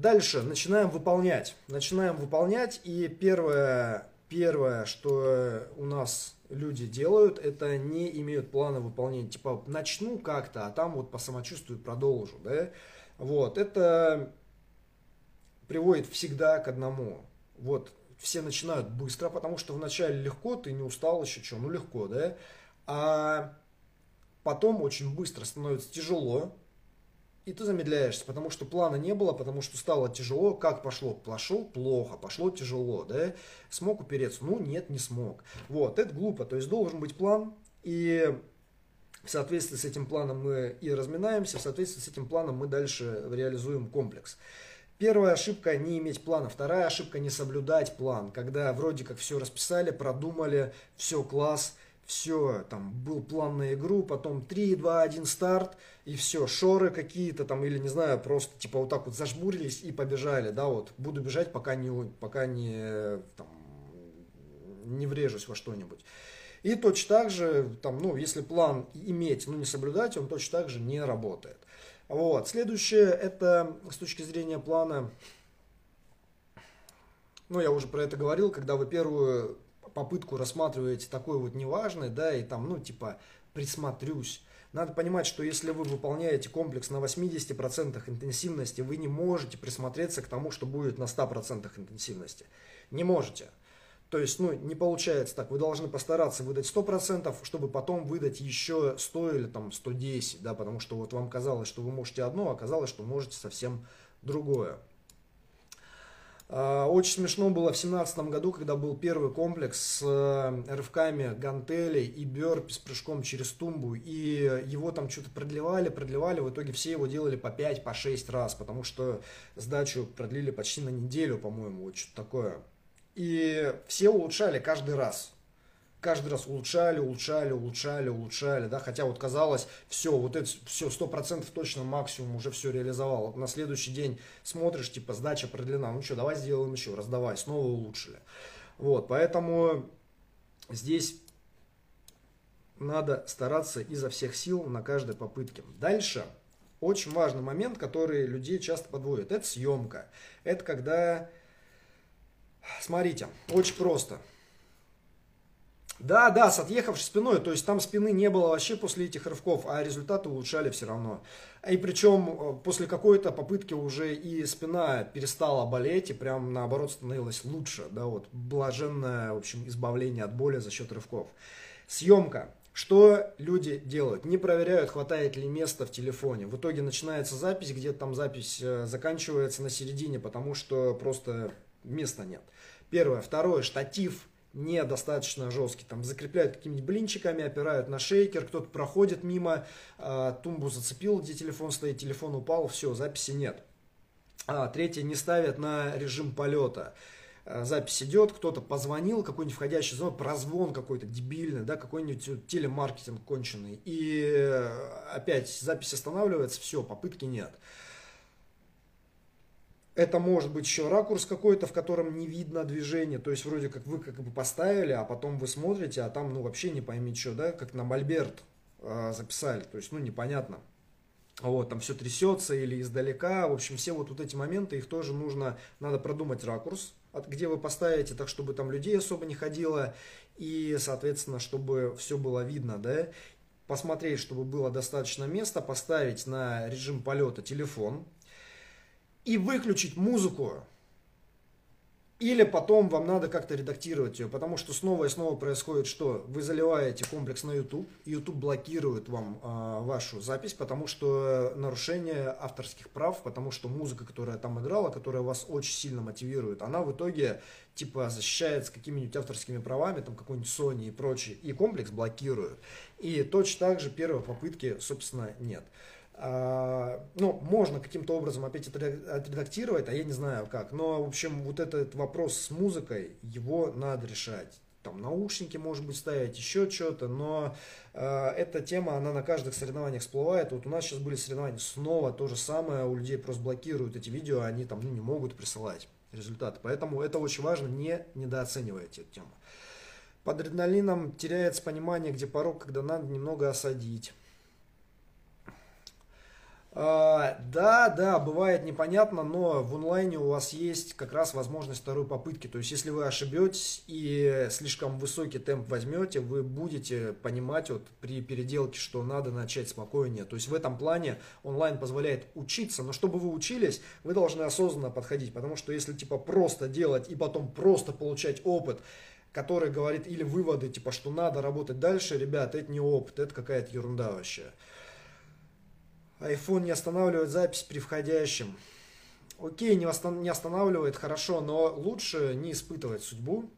Дальше начинаем выполнять. Начинаем выполнять, и первое, первое, что у нас люди делают, это не имеют плана выполнения. Типа, начну как-то, а там вот по самочувствию продолжу. Да? Вот, это приводит всегда к одному. Вот, все начинают быстро, потому что вначале легко, ты не устал еще, что, ну легко, да? А потом очень быстро становится тяжело, и ты замедляешься, потому что плана не было, потому что стало тяжело. Как пошло? Пошел плохо, пошло тяжело, да? Смог упереться? Ну, нет, не смог. Вот, это глупо. То есть должен быть план, и в соответствии с этим планом мы и разминаемся, в соответствии с этим планом мы дальше реализуем комплекс. Первая ошибка не иметь плана, вторая ошибка не соблюдать план, когда вроде как все расписали, продумали, все класс, все, там был план на игру, потом 3, 2, 1 старт, и все, шоры какие-то там, или не знаю, просто типа вот так вот зажмурились и побежали, да, вот, буду бежать, пока не, пока не, там, не врежусь во что-нибудь. И точно так же, там, ну, если план иметь, но не соблюдать, он точно так же не работает. Вот. Следующее, это с точки зрения плана, ну, я уже про это говорил, когда вы первую попытку рассматриваете такой вот неважный, да, и там, ну, типа, присмотрюсь. Надо понимать, что если вы выполняете комплекс на 80% интенсивности, вы не можете присмотреться к тому, что будет на 100% интенсивности. Не можете. То есть, ну, не получается так. Вы должны постараться выдать 100%, чтобы потом выдать еще 100 или там 110, да, потому что вот вам казалось, что вы можете одно, а оказалось, что можете совсем другое. А, очень смешно было в семнадцатом году, когда был первый комплекс с э, рывками гантелей и бёрпи с прыжком через тумбу. И его там что-то продлевали, продлевали. В итоге все его делали по 5, по 6 раз, потому что сдачу продлили почти на неделю, по-моему, вот что-то такое. И все улучшали каждый раз каждый раз улучшали, улучшали, улучшали, улучшали, да, хотя вот казалось, все, вот это все, сто процентов точно максимум уже все реализовал. На следующий день смотришь, типа, сдача продлена, ну что, давай сделаем еще раз, давай, снова улучшили. Вот, поэтому здесь надо стараться изо всех сил на каждой попытке. Дальше, очень важный момент, который людей часто подводит, это съемка. Это когда, смотрите, очень просто – да, да, с отъехавшей спиной, то есть там спины не было вообще после этих рывков, а результаты улучшали все равно. И причем э, после какой-то попытки уже и спина перестала болеть, и прям наоборот становилась лучше, да, вот блаженное, в общем, избавление от боли за счет рывков. Съемка. Что люди делают? Не проверяют, хватает ли места в телефоне. В итоге начинается запись, где-то там запись э, заканчивается на середине, потому что просто места нет. Первое. Второе. Штатив недостаточно жесткий. Там закрепляют какими-нибудь блинчиками, опирают на шейкер, кто-то проходит мимо, э, тумбу зацепил, где телефон стоит, телефон упал, все, записи нет. А, третье, не ставят на режим полета. А, запись идет, кто-то позвонил, какой-нибудь входящий звонок, прозвон какой-то дебильный, да, какой-нибудь телемаркетинг конченый. И э, опять запись останавливается, все, попытки нет. Это может быть еще ракурс какой-то, в котором не видно движения. То есть вроде как вы как бы поставили, а потом вы смотрите, а там ну вообще не пойми что, да, как на Мольберт э, записали. То есть ну непонятно. Вот, там все трясется или издалека. В общем, все вот, вот эти моменты, их тоже нужно, надо продумать ракурс, от, где вы поставите, так чтобы там людей особо не ходило. И, соответственно, чтобы все было видно, да. Посмотреть, чтобы было достаточно места, поставить на режим полета телефон, и выключить музыку. Или потом вам надо как-то редактировать ее, потому что снова и снова происходит что? Вы заливаете комплекс на YouTube, YouTube блокирует вам э, вашу запись, потому что нарушение авторских прав, потому что музыка, которая там играла, которая вас очень сильно мотивирует, она в итоге типа защищается какими-нибудь авторскими правами, там какой-нибудь Sony и прочее, и комплекс блокируют. И точно так же первой попытки, собственно, нет. А, ну, можно каким-то образом опять отредактировать, а я не знаю как. Но, в общем, вот этот вопрос с музыкой, его надо решать. Там наушники, может быть, ставить, еще что-то, но э, эта тема, она на каждых соревнованиях всплывает. Вот у нас сейчас были соревнования, снова то же самое, у людей просто блокируют эти видео, они там ну, не могут присылать результаты. Поэтому это очень важно, не недооценивайте эту тему. Под адреналином теряется понимание, где порог, когда надо немного осадить. А, да, да, бывает непонятно, но в онлайне у вас есть как раз возможность второй попытки. То есть, если вы ошибетесь и слишком высокий темп возьмете, вы будете понимать вот при переделке, что надо начать спокойнее. То есть, в этом плане онлайн позволяет учиться, но чтобы вы учились, вы должны осознанно подходить. Потому что если типа просто делать и потом просто получать опыт, который говорит или выводы, типа, что надо работать дальше, ребят, это не опыт, это какая-то ерунда вообще iPhone не останавливает запись при входящем. Окей, не, не останавливает, хорошо, но лучше не испытывать судьбу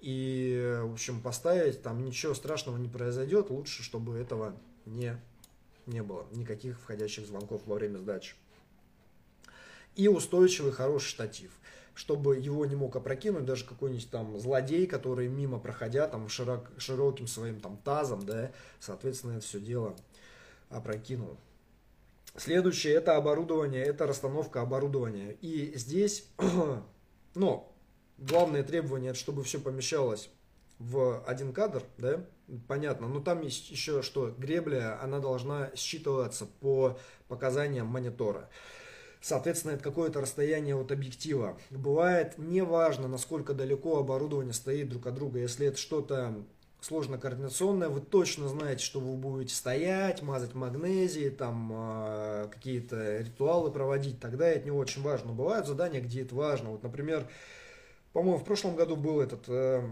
и, в общем, поставить, там ничего страшного не произойдет, лучше, чтобы этого не, не было, никаких входящих звонков во время сдачи. И устойчивый хороший штатив, чтобы его не мог опрокинуть даже какой-нибудь там злодей, который мимо проходя там широк, широким своим там тазом, да, соответственно, это все дело опрокинул. Следующее это оборудование, это расстановка оборудования. И здесь, но главное требование, чтобы все помещалось в один кадр, да, понятно, но там есть еще что, гребля, она должна считываться по показаниям монитора. Соответственно, это какое-то расстояние от объектива. Бывает неважно, насколько далеко оборудование стоит друг от друга. Если это что-то сложно координационная, вы точно знаете, что вы будете стоять, мазать магнезии, там э, какие-то ритуалы проводить, тогда это не очень важно. Бывают задания, где это важно. Вот, например, по-моему, в прошлом году был этот э,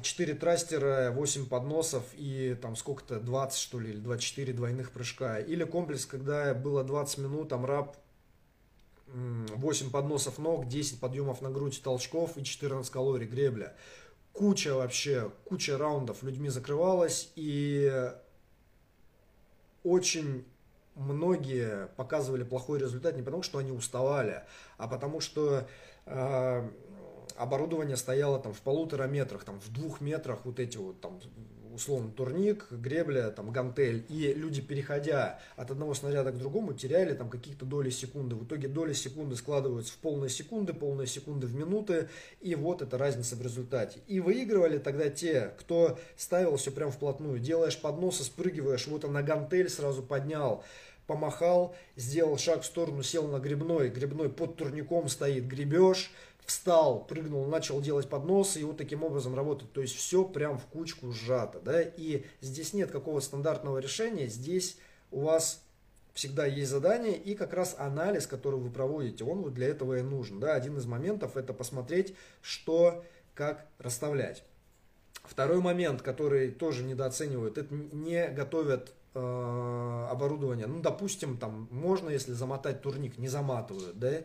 4 трастера, 8 подносов и там сколько-то, 20 что ли, или 24 двойных прыжка. Или комплекс, когда было 20 минут, там раб 8 подносов ног, 10 подъемов на грудь толчков и 14 калорий гребля куча вообще, куча раундов людьми закрывалась, и очень многие показывали плохой результат не потому, что они уставали, а потому что э, оборудование стояло там в полутора метрах, там в двух метрах вот эти вот там условно турник, гребля, там гантель, и люди, переходя от одного снаряда к другому, теряли там какие-то доли секунды. В итоге доли секунды складываются в полные секунды, полные секунды в минуты, и вот эта разница в результате. И выигрывали тогда те, кто ставил все прям вплотную. Делаешь подносы, спрыгиваешь, вот он на гантель сразу поднял, помахал, сделал шаг в сторону, сел на грибной, грибной под турником стоит, гребешь, встал, прыгнул, начал делать подносы и вот таким образом работать. То есть все прям в кучку сжато. Да? И здесь нет какого стандартного решения, здесь у вас всегда есть задание и как раз анализ, который вы проводите, он вот для этого и нужен. Да? Один из моментов это посмотреть, что, как расставлять. Второй момент, который тоже недооценивают, это не готовят э, оборудование. Ну, допустим, там можно, если замотать турник, не заматывают, да,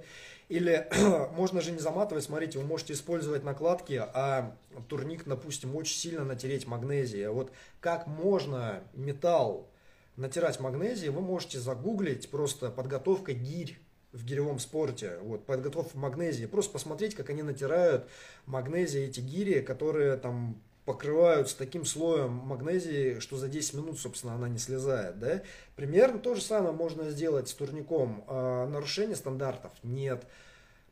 или можно же не заматывать, смотрите, вы можете использовать накладки, а турник, допустим, очень сильно натереть магнезией. Вот как можно металл натирать магнезией, вы можете загуглить просто подготовка гирь в гиревом спорте, вот, подготовка магнезии, просто посмотреть, как они натирают магнезии, эти гири, которые там покрываются таким слоем магнезии, что за 10 минут, собственно, она не слезает. Да? Примерно то же самое можно сделать с турником. А, нарушение стандартов нет.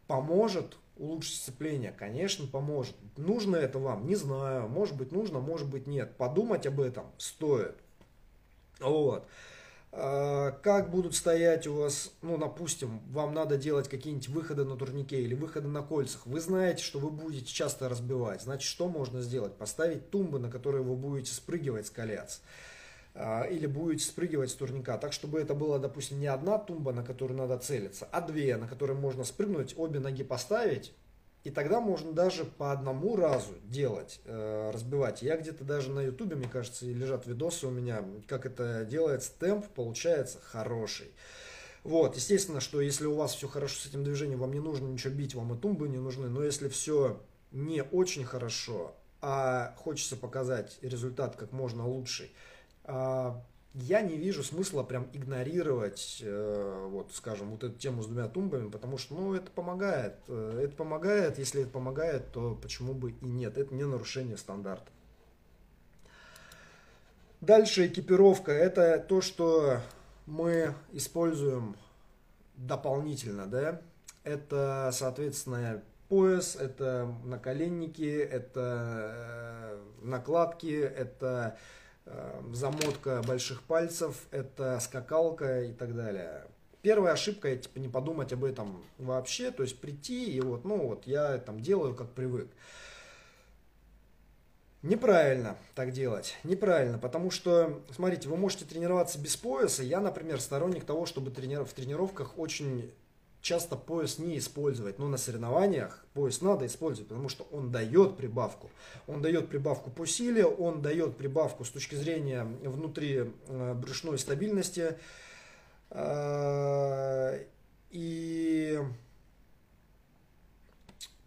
Поможет улучшить сцепление? Конечно, поможет. Нужно это вам? Не знаю. Может быть нужно, может быть нет. Подумать об этом стоит. Вот. А, как будут стоять у вас, ну, допустим, вам надо делать какие-нибудь выходы на турнике или выходы на кольцах. Вы знаете, что вы будете часто разбивать. Значит, что можно сделать? Поставить тумбы, на которые вы будете спрыгивать с колец. А, или будете спрыгивать с турника. Так, чтобы это была, допустим, не одна тумба, на которую надо целиться, а две, на которые можно спрыгнуть, обе ноги поставить и тогда можно даже по одному разу делать, э, разбивать. Я где-то даже на ютубе, мне кажется, лежат видосы у меня, как это делается. Темп получается хороший. Вот, естественно, что если у вас все хорошо с этим движением, вам не нужно ничего бить, вам и тумбы не нужны. Но если все не очень хорошо, а хочется показать результат как можно лучший, а я не вижу смысла прям игнорировать, э, вот, скажем, вот эту тему с двумя тумбами, потому что, ну, это помогает. Э, это помогает, если это помогает, то почему бы и нет. Это не нарушение стандарта. Дальше экипировка. Это то, что мы используем дополнительно, да. Это, соответственно, пояс, это наколенники, это э, накладки, это замотка больших пальцев, это скакалка и так далее. Первая ошибка, типа, не подумать об этом вообще, то есть прийти и вот, ну вот, я там делаю, как привык. Неправильно так делать, неправильно, потому что, смотрите, вы можете тренироваться без пояса. Я, например, сторонник того, чтобы тренир... в тренировках очень часто пояс не использовать, но на соревнованиях пояс надо использовать, потому что он дает прибавку. Он дает прибавку по силе, он дает прибавку с точки зрения внутри э, брюшной стабильности. Э, и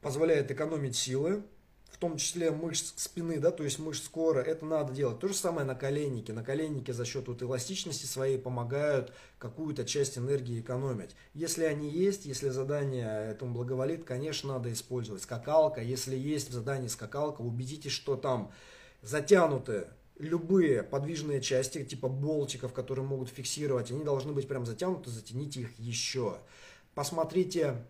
позволяет экономить силы, в том числе мышц спины, да, то есть мышц кора, это надо делать. То же самое на коленнике. На коленнике за счет вот эластичности своей помогают какую-то часть энергии экономить. Если они есть, если задание этому благоволит, конечно, надо использовать. Скакалка, если есть в задании скакалка, убедитесь, что там затянуты любые подвижные части, типа болтиков, которые могут фиксировать, они должны быть прям затянуты, затяните их еще. Посмотрите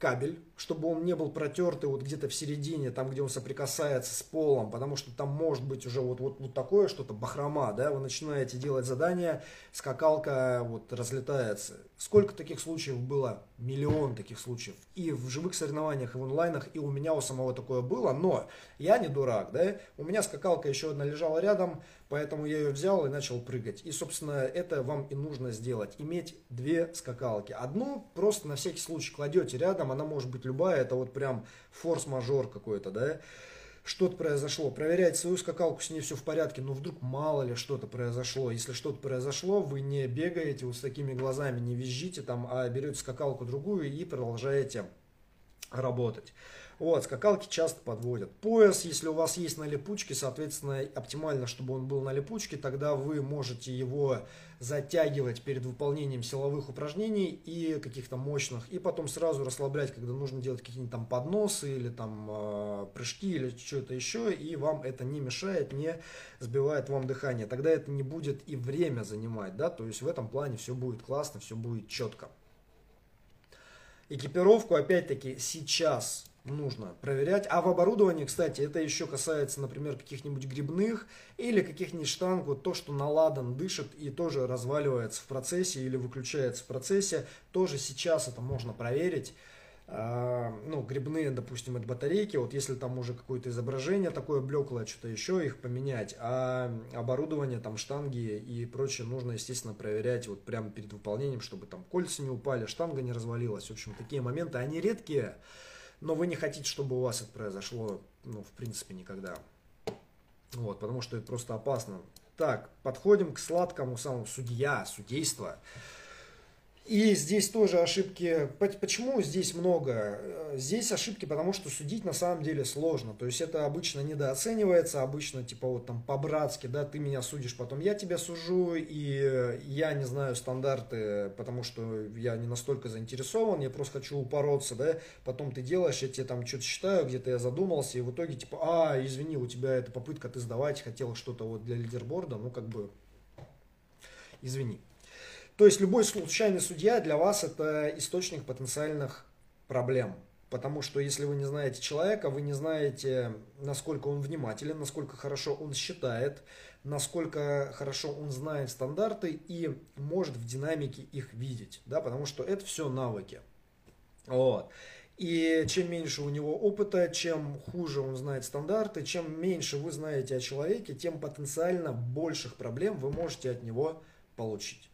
кабель, чтобы он не был протертый вот где-то в середине, там, где он соприкасается с полом, потому что там может быть уже вот, вот, вот такое что-то, бахрома, да, вы начинаете делать задание, скакалка вот разлетается. Сколько таких случаев было? Миллион таких случаев. И в живых соревнованиях, и в онлайнах, и у меня у самого такое было, но я не дурак, да, у меня скакалка еще одна лежала рядом, поэтому я ее взял и начал прыгать. И, собственно, это вам и нужно сделать, иметь две скакалки. Одну просто на всякий случай кладете рядом, она может быть любая, это вот прям форс-мажор какой-то, да, что-то произошло, проверяйте свою скакалку, с ней все в порядке, но вдруг мало ли что-то произошло. Если что-то произошло, вы не бегаете вот с такими глазами, не визжите там, а берете скакалку другую и продолжаете работать. Вот, скакалки часто подводят. Пояс, если у вас есть на липучке, соответственно, оптимально, чтобы он был на липучке, тогда вы можете его затягивать перед выполнением силовых упражнений и каких-то мощных, и потом сразу расслаблять, когда нужно делать какие-нибудь там подносы или там э, прыжки или что-то еще, и вам это не мешает, не сбивает вам дыхание. Тогда это не будет и время занимать, да, то есть в этом плане все будет классно, все будет четко. Экипировку, опять-таки, сейчас нужно проверять. А в оборудовании, кстати, это еще касается, например, каких-нибудь грибных или каких-нибудь штанг, вот то, что наладан дышит и тоже разваливается в процессе или выключается в процессе, тоже сейчас это можно проверить. А, ну, грибные, допустим, от батарейки, вот если там уже какое-то изображение такое блеклое, что-то еще, их поменять, а оборудование, там штанги и прочее нужно, естественно, проверять вот прямо перед выполнением, чтобы там кольца не упали, штанга не развалилась, в общем, такие моменты, они редкие, но вы не хотите, чтобы у вас это произошло, ну, в принципе, никогда. Вот, потому что это просто опасно. Так, подходим к сладкому самому судья, судейство. И здесь тоже ошибки. Почему здесь много? Э, здесь ошибки, потому что судить на самом деле сложно. То есть это обычно недооценивается, обычно типа вот там по-братски, да, ты меня судишь, потом я тебя сужу, и я не знаю стандарты, потому что я не настолько заинтересован, я просто хочу упороться, да, потом ты делаешь, я тебе там что-то считаю, где-то я задумался, и в итоге типа, а, извини, у тебя эта попытка, ты сдавать хотел что-то вот для лидерборда, ну как бы, извини. То есть любой случайный судья для вас это источник потенциальных проблем. Потому что если вы не знаете человека, вы не знаете, насколько он внимателен, насколько хорошо он считает, насколько хорошо он знает стандарты и может в динамике их видеть. Да, потому что это все навыки. Вот. И чем меньше у него опыта, чем хуже он знает стандарты, чем меньше вы знаете о человеке, тем потенциально больших проблем вы можете от него получить.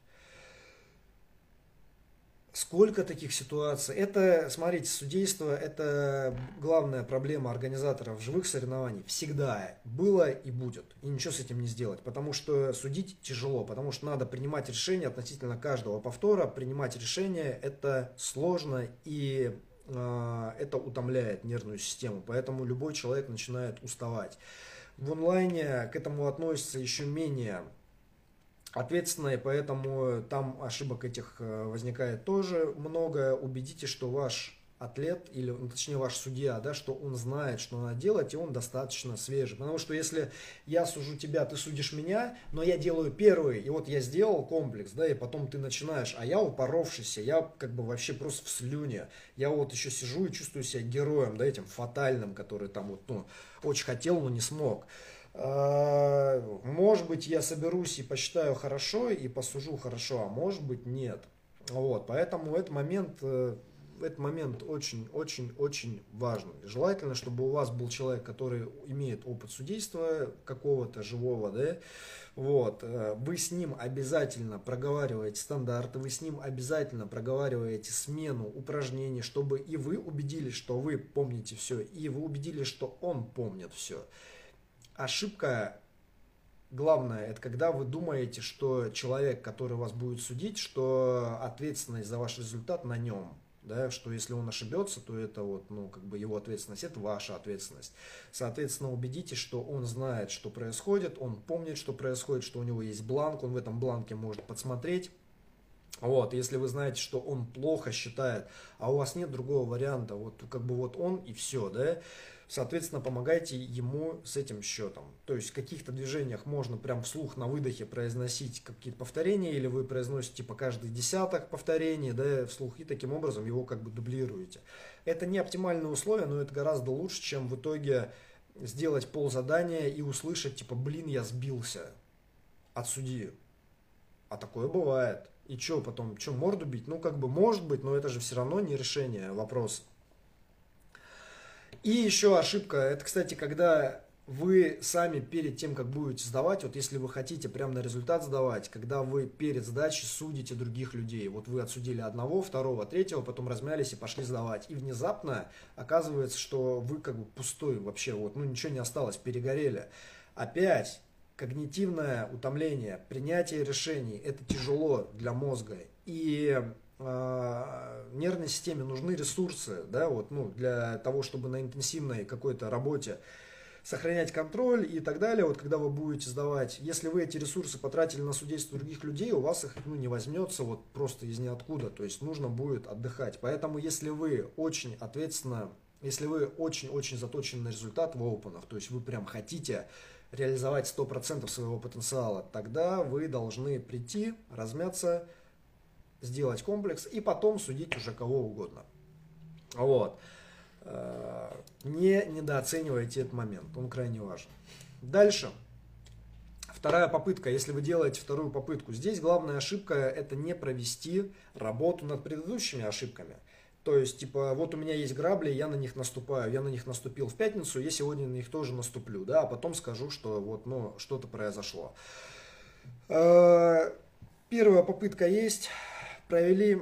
Сколько таких ситуаций? Это, смотрите, судейство – это главная проблема организаторов живых соревнований. Всегда было и будет. И ничего с этим не сделать. Потому что судить тяжело. Потому что надо принимать решения относительно каждого повтора. Принимать решения – это сложно и э, это утомляет нервную систему. Поэтому любой человек начинает уставать. В онлайне к этому относится еще менее ответственно, и поэтому там ошибок этих э, возникает тоже много. Убедитесь, что ваш атлет, или ну, точнее ваш судья, да, что он знает, что надо делать, и он достаточно свежий. Потому что если я сужу тебя, ты судишь меня, но я делаю первый, и вот я сделал комплекс, да, и потом ты начинаешь, а я упоровшийся, я как бы вообще просто в слюне. Я вот еще сижу и чувствую себя героем, да, этим фатальным, который там вот, ну, очень хотел, но не смог. А, может быть, я соберусь и посчитаю хорошо и посужу хорошо, а может быть, нет. Вот, поэтому этот момент, э, этот момент очень-очень-очень важный. Желательно, чтобы у вас был человек, который имеет опыт судейства какого-то живого, да, вот, э, вы с ним обязательно проговариваете стандарты, вы с ним обязательно проговариваете смену упражнений, чтобы и вы убедились, что вы помните все, и вы убедились, что он помнит все. Ошибка главное, это когда вы думаете, что человек, который вас будет судить, что ответственность за ваш результат на нем да, что если он ошибется, то это вот, ну, как бы его ответственность, это ваша ответственность. Соответственно, убедитесь, что он знает, что происходит, он помнит, что происходит, что у него есть бланк, он в этом бланке может подсмотреть. Вот, если вы знаете, что он плохо считает, а у вас нет другого варианта, вот как бы вот он и все, да, Соответственно, помогайте ему с этим счетом. То есть в каких-то движениях можно прям вслух на выдохе произносить какие-то повторения, или вы произносите по каждый десяток повторений, да, вслух, и таким образом его как бы дублируете. Это не оптимальные условия, но это гораздо лучше, чем в итоге сделать пол задания и услышать, типа, блин, я сбился от судьи. А такое бывает. И что потом, что, морду бить? Ну, как бы, может быть, но это же все равно не решение вопроса. И еще ошибка, это, кстати, когда вы сами перед тем, как будете сдавать, вот если вы хотите прямо на результат сдавать, когда вы перед сдачей судите других людей, вот вы отсудили одного, второго, третьего, потом размялись и пошли сдавать, и внезапно оказывается, что вы как бы пустой вообще, вот, ну ничего не осталось, перегорели. Опять когнитивное утомление, принятие решений, это тяжело для мозга. И нервной системе нужны ресурсы, да, вот, ну, для того, чтобы на интенсивной какой-то работе сохранять контроль и так далее, вот когда вы будете сдавать, если вы эти ресурсы потратили на судейство других людей, у вас их ну, не возьмется вот просто из ниоткуда, то есть нужно будет отдыхать. Поэтому если вы очень ответственно, если вы очень-очень заточены на результат в опенах, то есть вы прям хотите реализовать 100% своего потенциала, тогда вы должны прийти, размяться, сделать комплекс и потом судить уже кого угодно. Вот. Э, не недооценивайте этот момент, он крайне важен. Дальше. Вторая попытка, если вы делаете вторую попытку, здесь главная ошибка это не провести работу над предыдущими ошибками. То есть, типа, вот у меня есть грабли, я на них наступаю, я на них наступил в пятницу, я сегодня на них тоже наступлю, да, а потом скажу, что вот, ну, что-то произошло. Э, первая попытка есть, провели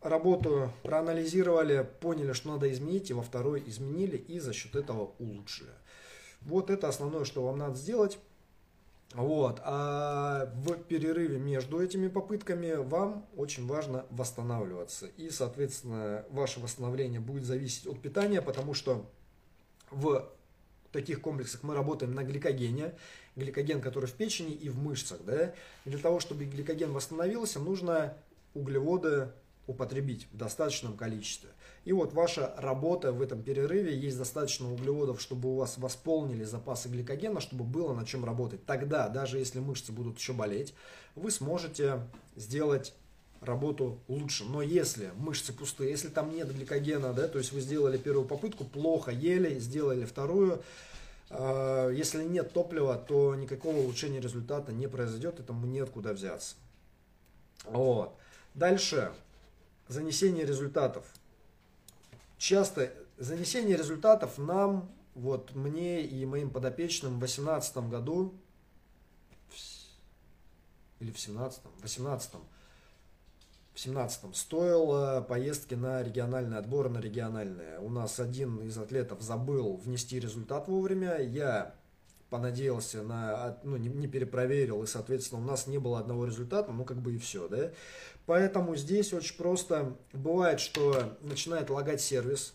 работу, проанализировали, поняли, что надо изменить, и во второй изменили, и за счет этого улучшили. Вот это основное, что вам надо сделать. Вот. А в перерыве между этими попытками вам очень важно восстанавливаться. И, соответственно, ваше восстановление будет зависеть от питания, потому что в таких комплексах мы работаем на гликогене, гликоген, который в печени и в мышцах. Да? Для того, чтобы гликоген восстановился, нужно углеводы употребить в достаточном количестве. И вот ваша работа в этом перерыве, есть достаточно углеводов, чтобы у вас восполнили запасы гликогена, чтобы было на чем работать. Тогда, даже если мышцы будут еще болеть, вы сможете сделать работу лучше. Но если мышцы пустые, если там нет гликогена, да, то есть вы сделали первую попытку, плохо ели, сделали вторую, э, если нет топлива, то никакого улучшения результата не произойдет, этому нет куда взяться. Вот. Дальше. Занесение результатов. Часто занесение результатов нам, вот мне и моим подопечным в 2018 году, или в 17 в 18 в 17 стоило поездки на региональный отбор, на региональные. У нас один из атлетов забыл внести результат вовремя. Я понадеялся на, ну, не, не перепроверил, и, соответственно, у нас не было одного результата, ну, как бы и все, да. Поэтому здесь очень просто бывает, что начинает лагать сервис,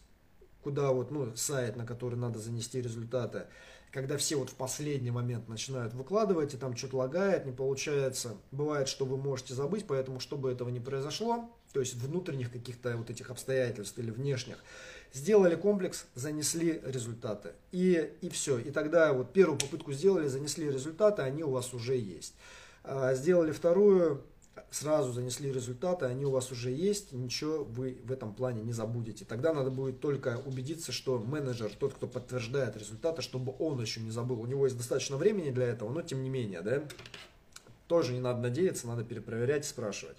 куда вот, ну, сайт, на который надо занести результаты, когда все вот в последний момент начинают выкладывать, и там что-то лагает, не получается. Бывает, что вы можете забыть, поэтому, чтобы этого не произошло, то есть внутренних каких-то вот этих обстоятельств или внешних, Сделали комплекс, занесли результаты. И, и все. И тогда вот первую попытку сделали, занесли результаты, они у вас уже есть. А, сделали вторую, сразу занесли результаты, они у вас уже есть, ничего вы в этом плане не забудете. Тогда надо будет только убедиться, что менеджер, тот, кто подтверждает результаты, чтобы он еще не забыл. У него есть достаточно времени для этого, но тем не менее, да, тоже не надо надеяться, надо перепроверять и спрашивать.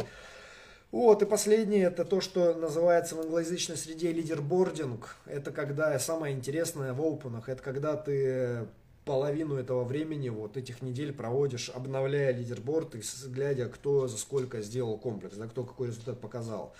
Вот, и последнее, это то, что называется в англоязычной среде лидербординг. Это когда самое интересное в опенах, это когда ты половину этого времени, вот этих недель проводишь, обновляя лидерборд и глядя, кто за сколько сделал комплекс, да, кто какой результат показал.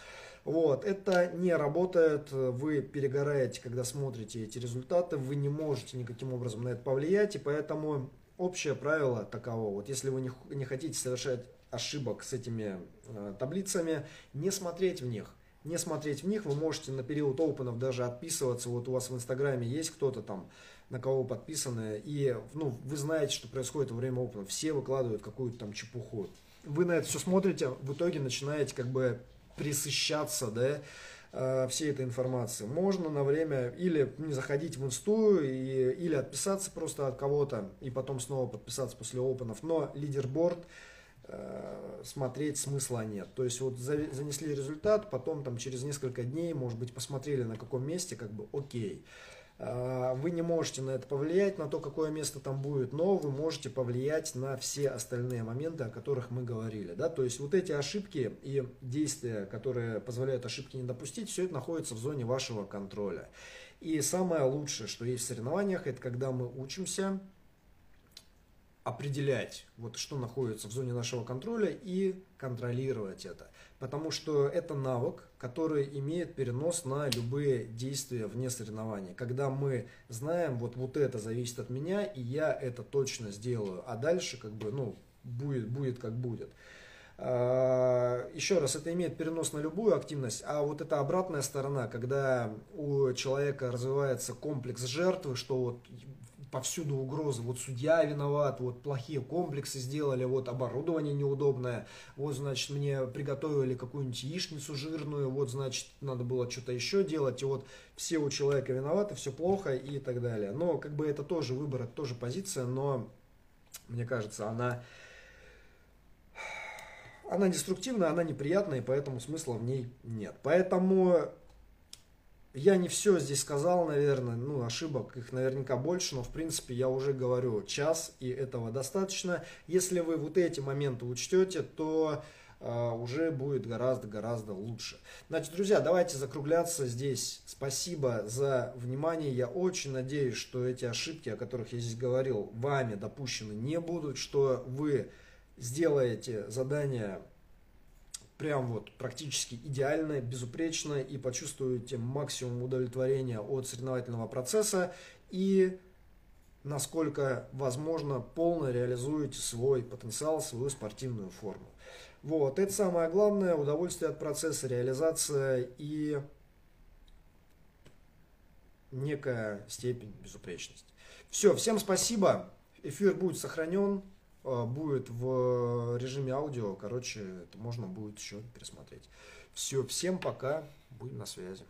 Вот, это не работает, вы перегораете, когда смотрите эти результаты, вы не можете никаким образом на это повлиять, и поэтому общее правило таково, вот если вы не, не хотите совершать ошибок с этими э, таблицами, не смотреть в них. Не смотреть в них, вы можете на период опенов даже отписываться, вот у вас в инстаграме есть кто-то там, на кого подписаны, и ну, вы знаете, что происходит во время опенов, все выкладывают какую-то там чепуху. Вы на это все смотрите, в итоге начинаете как бы присыщаться, да, э, всей этой информации. Можно на время или не заходить в инсту, и, или отписаться просто от кого-то, и потом снова подписаться после опенов. Но лидерборд Э, смотреть смысла нет. То есть вот занесли результат, потом там через несколько дней, может быть, посмотрели на каком месте, как бы окей. Э, вы не можете на это повлиять, на то, какое место там будет, но вы можете повлиять на все остальные моменты, о которых мы говорили. Да? То есть вот эти ошибки и действия, которые позволяют ошибки не допустить, все это находится в зоне вашего контроля. И самое лучшее, что есть в соревнованиях, это когда мы учимся определять, вот что находится в зоне нашего контроля и контролировать это. Потому что это навык, который имеет перенос на любые действия вне соревнования. Когда мы знаем, вот, вот это зависит от меня, и я это точно сделаю, а дальше как бы, ну, будет, будет как будет. А, еще раз, это имеет перенос на любую активность, а вот эта обратная сторона, когда у человека развивается комплекс жертвы, что вот повсюду угрозы. Вот судья виноват, вот плохие комплексы сделали, вот оборудование неудобное, вот, значит, мне приготовили какую-нибудь яичницу жирную, вот, значит, надо было что-то еще делать, и вот все у человека виноваты, все плохо и так далее. Но, как бы, это тоже выбор, это тоже позиция, но, мне кажется, она она деструктивная, она неприятная, и поэтому смысла в ней нет. Поэтому я не все здесь сказал, наверное, ну, ошибок их наверняка больше, но, в принципе, я уже говорю час, и этого достаточно. Если вы вот эти моменты учтете, то э, уже будет гораздо-гораздо лучше. Значит, друзья, давайте закругляться здесь. Спасибо за внимание. Я очень надеюсь, что эти ошибки, о которых я здесь говорил, вами допущены не будут, что вы сделаете задание прям вот практически идеальное, безупречное и почувствуете максимум удовлетворения от соревновательного процесса и насколько возможно полно реализуете свой потенциал, свою спортивную форму. Вот, это самое главное, удовольствие от процесса, реализация и некая степень безупречности. Все, всем спасибо. Эфир будет сохранен. А, будет в режиме аудио, короче, это можно будет еще пересмотреть. Все, всем пока, будем на связи.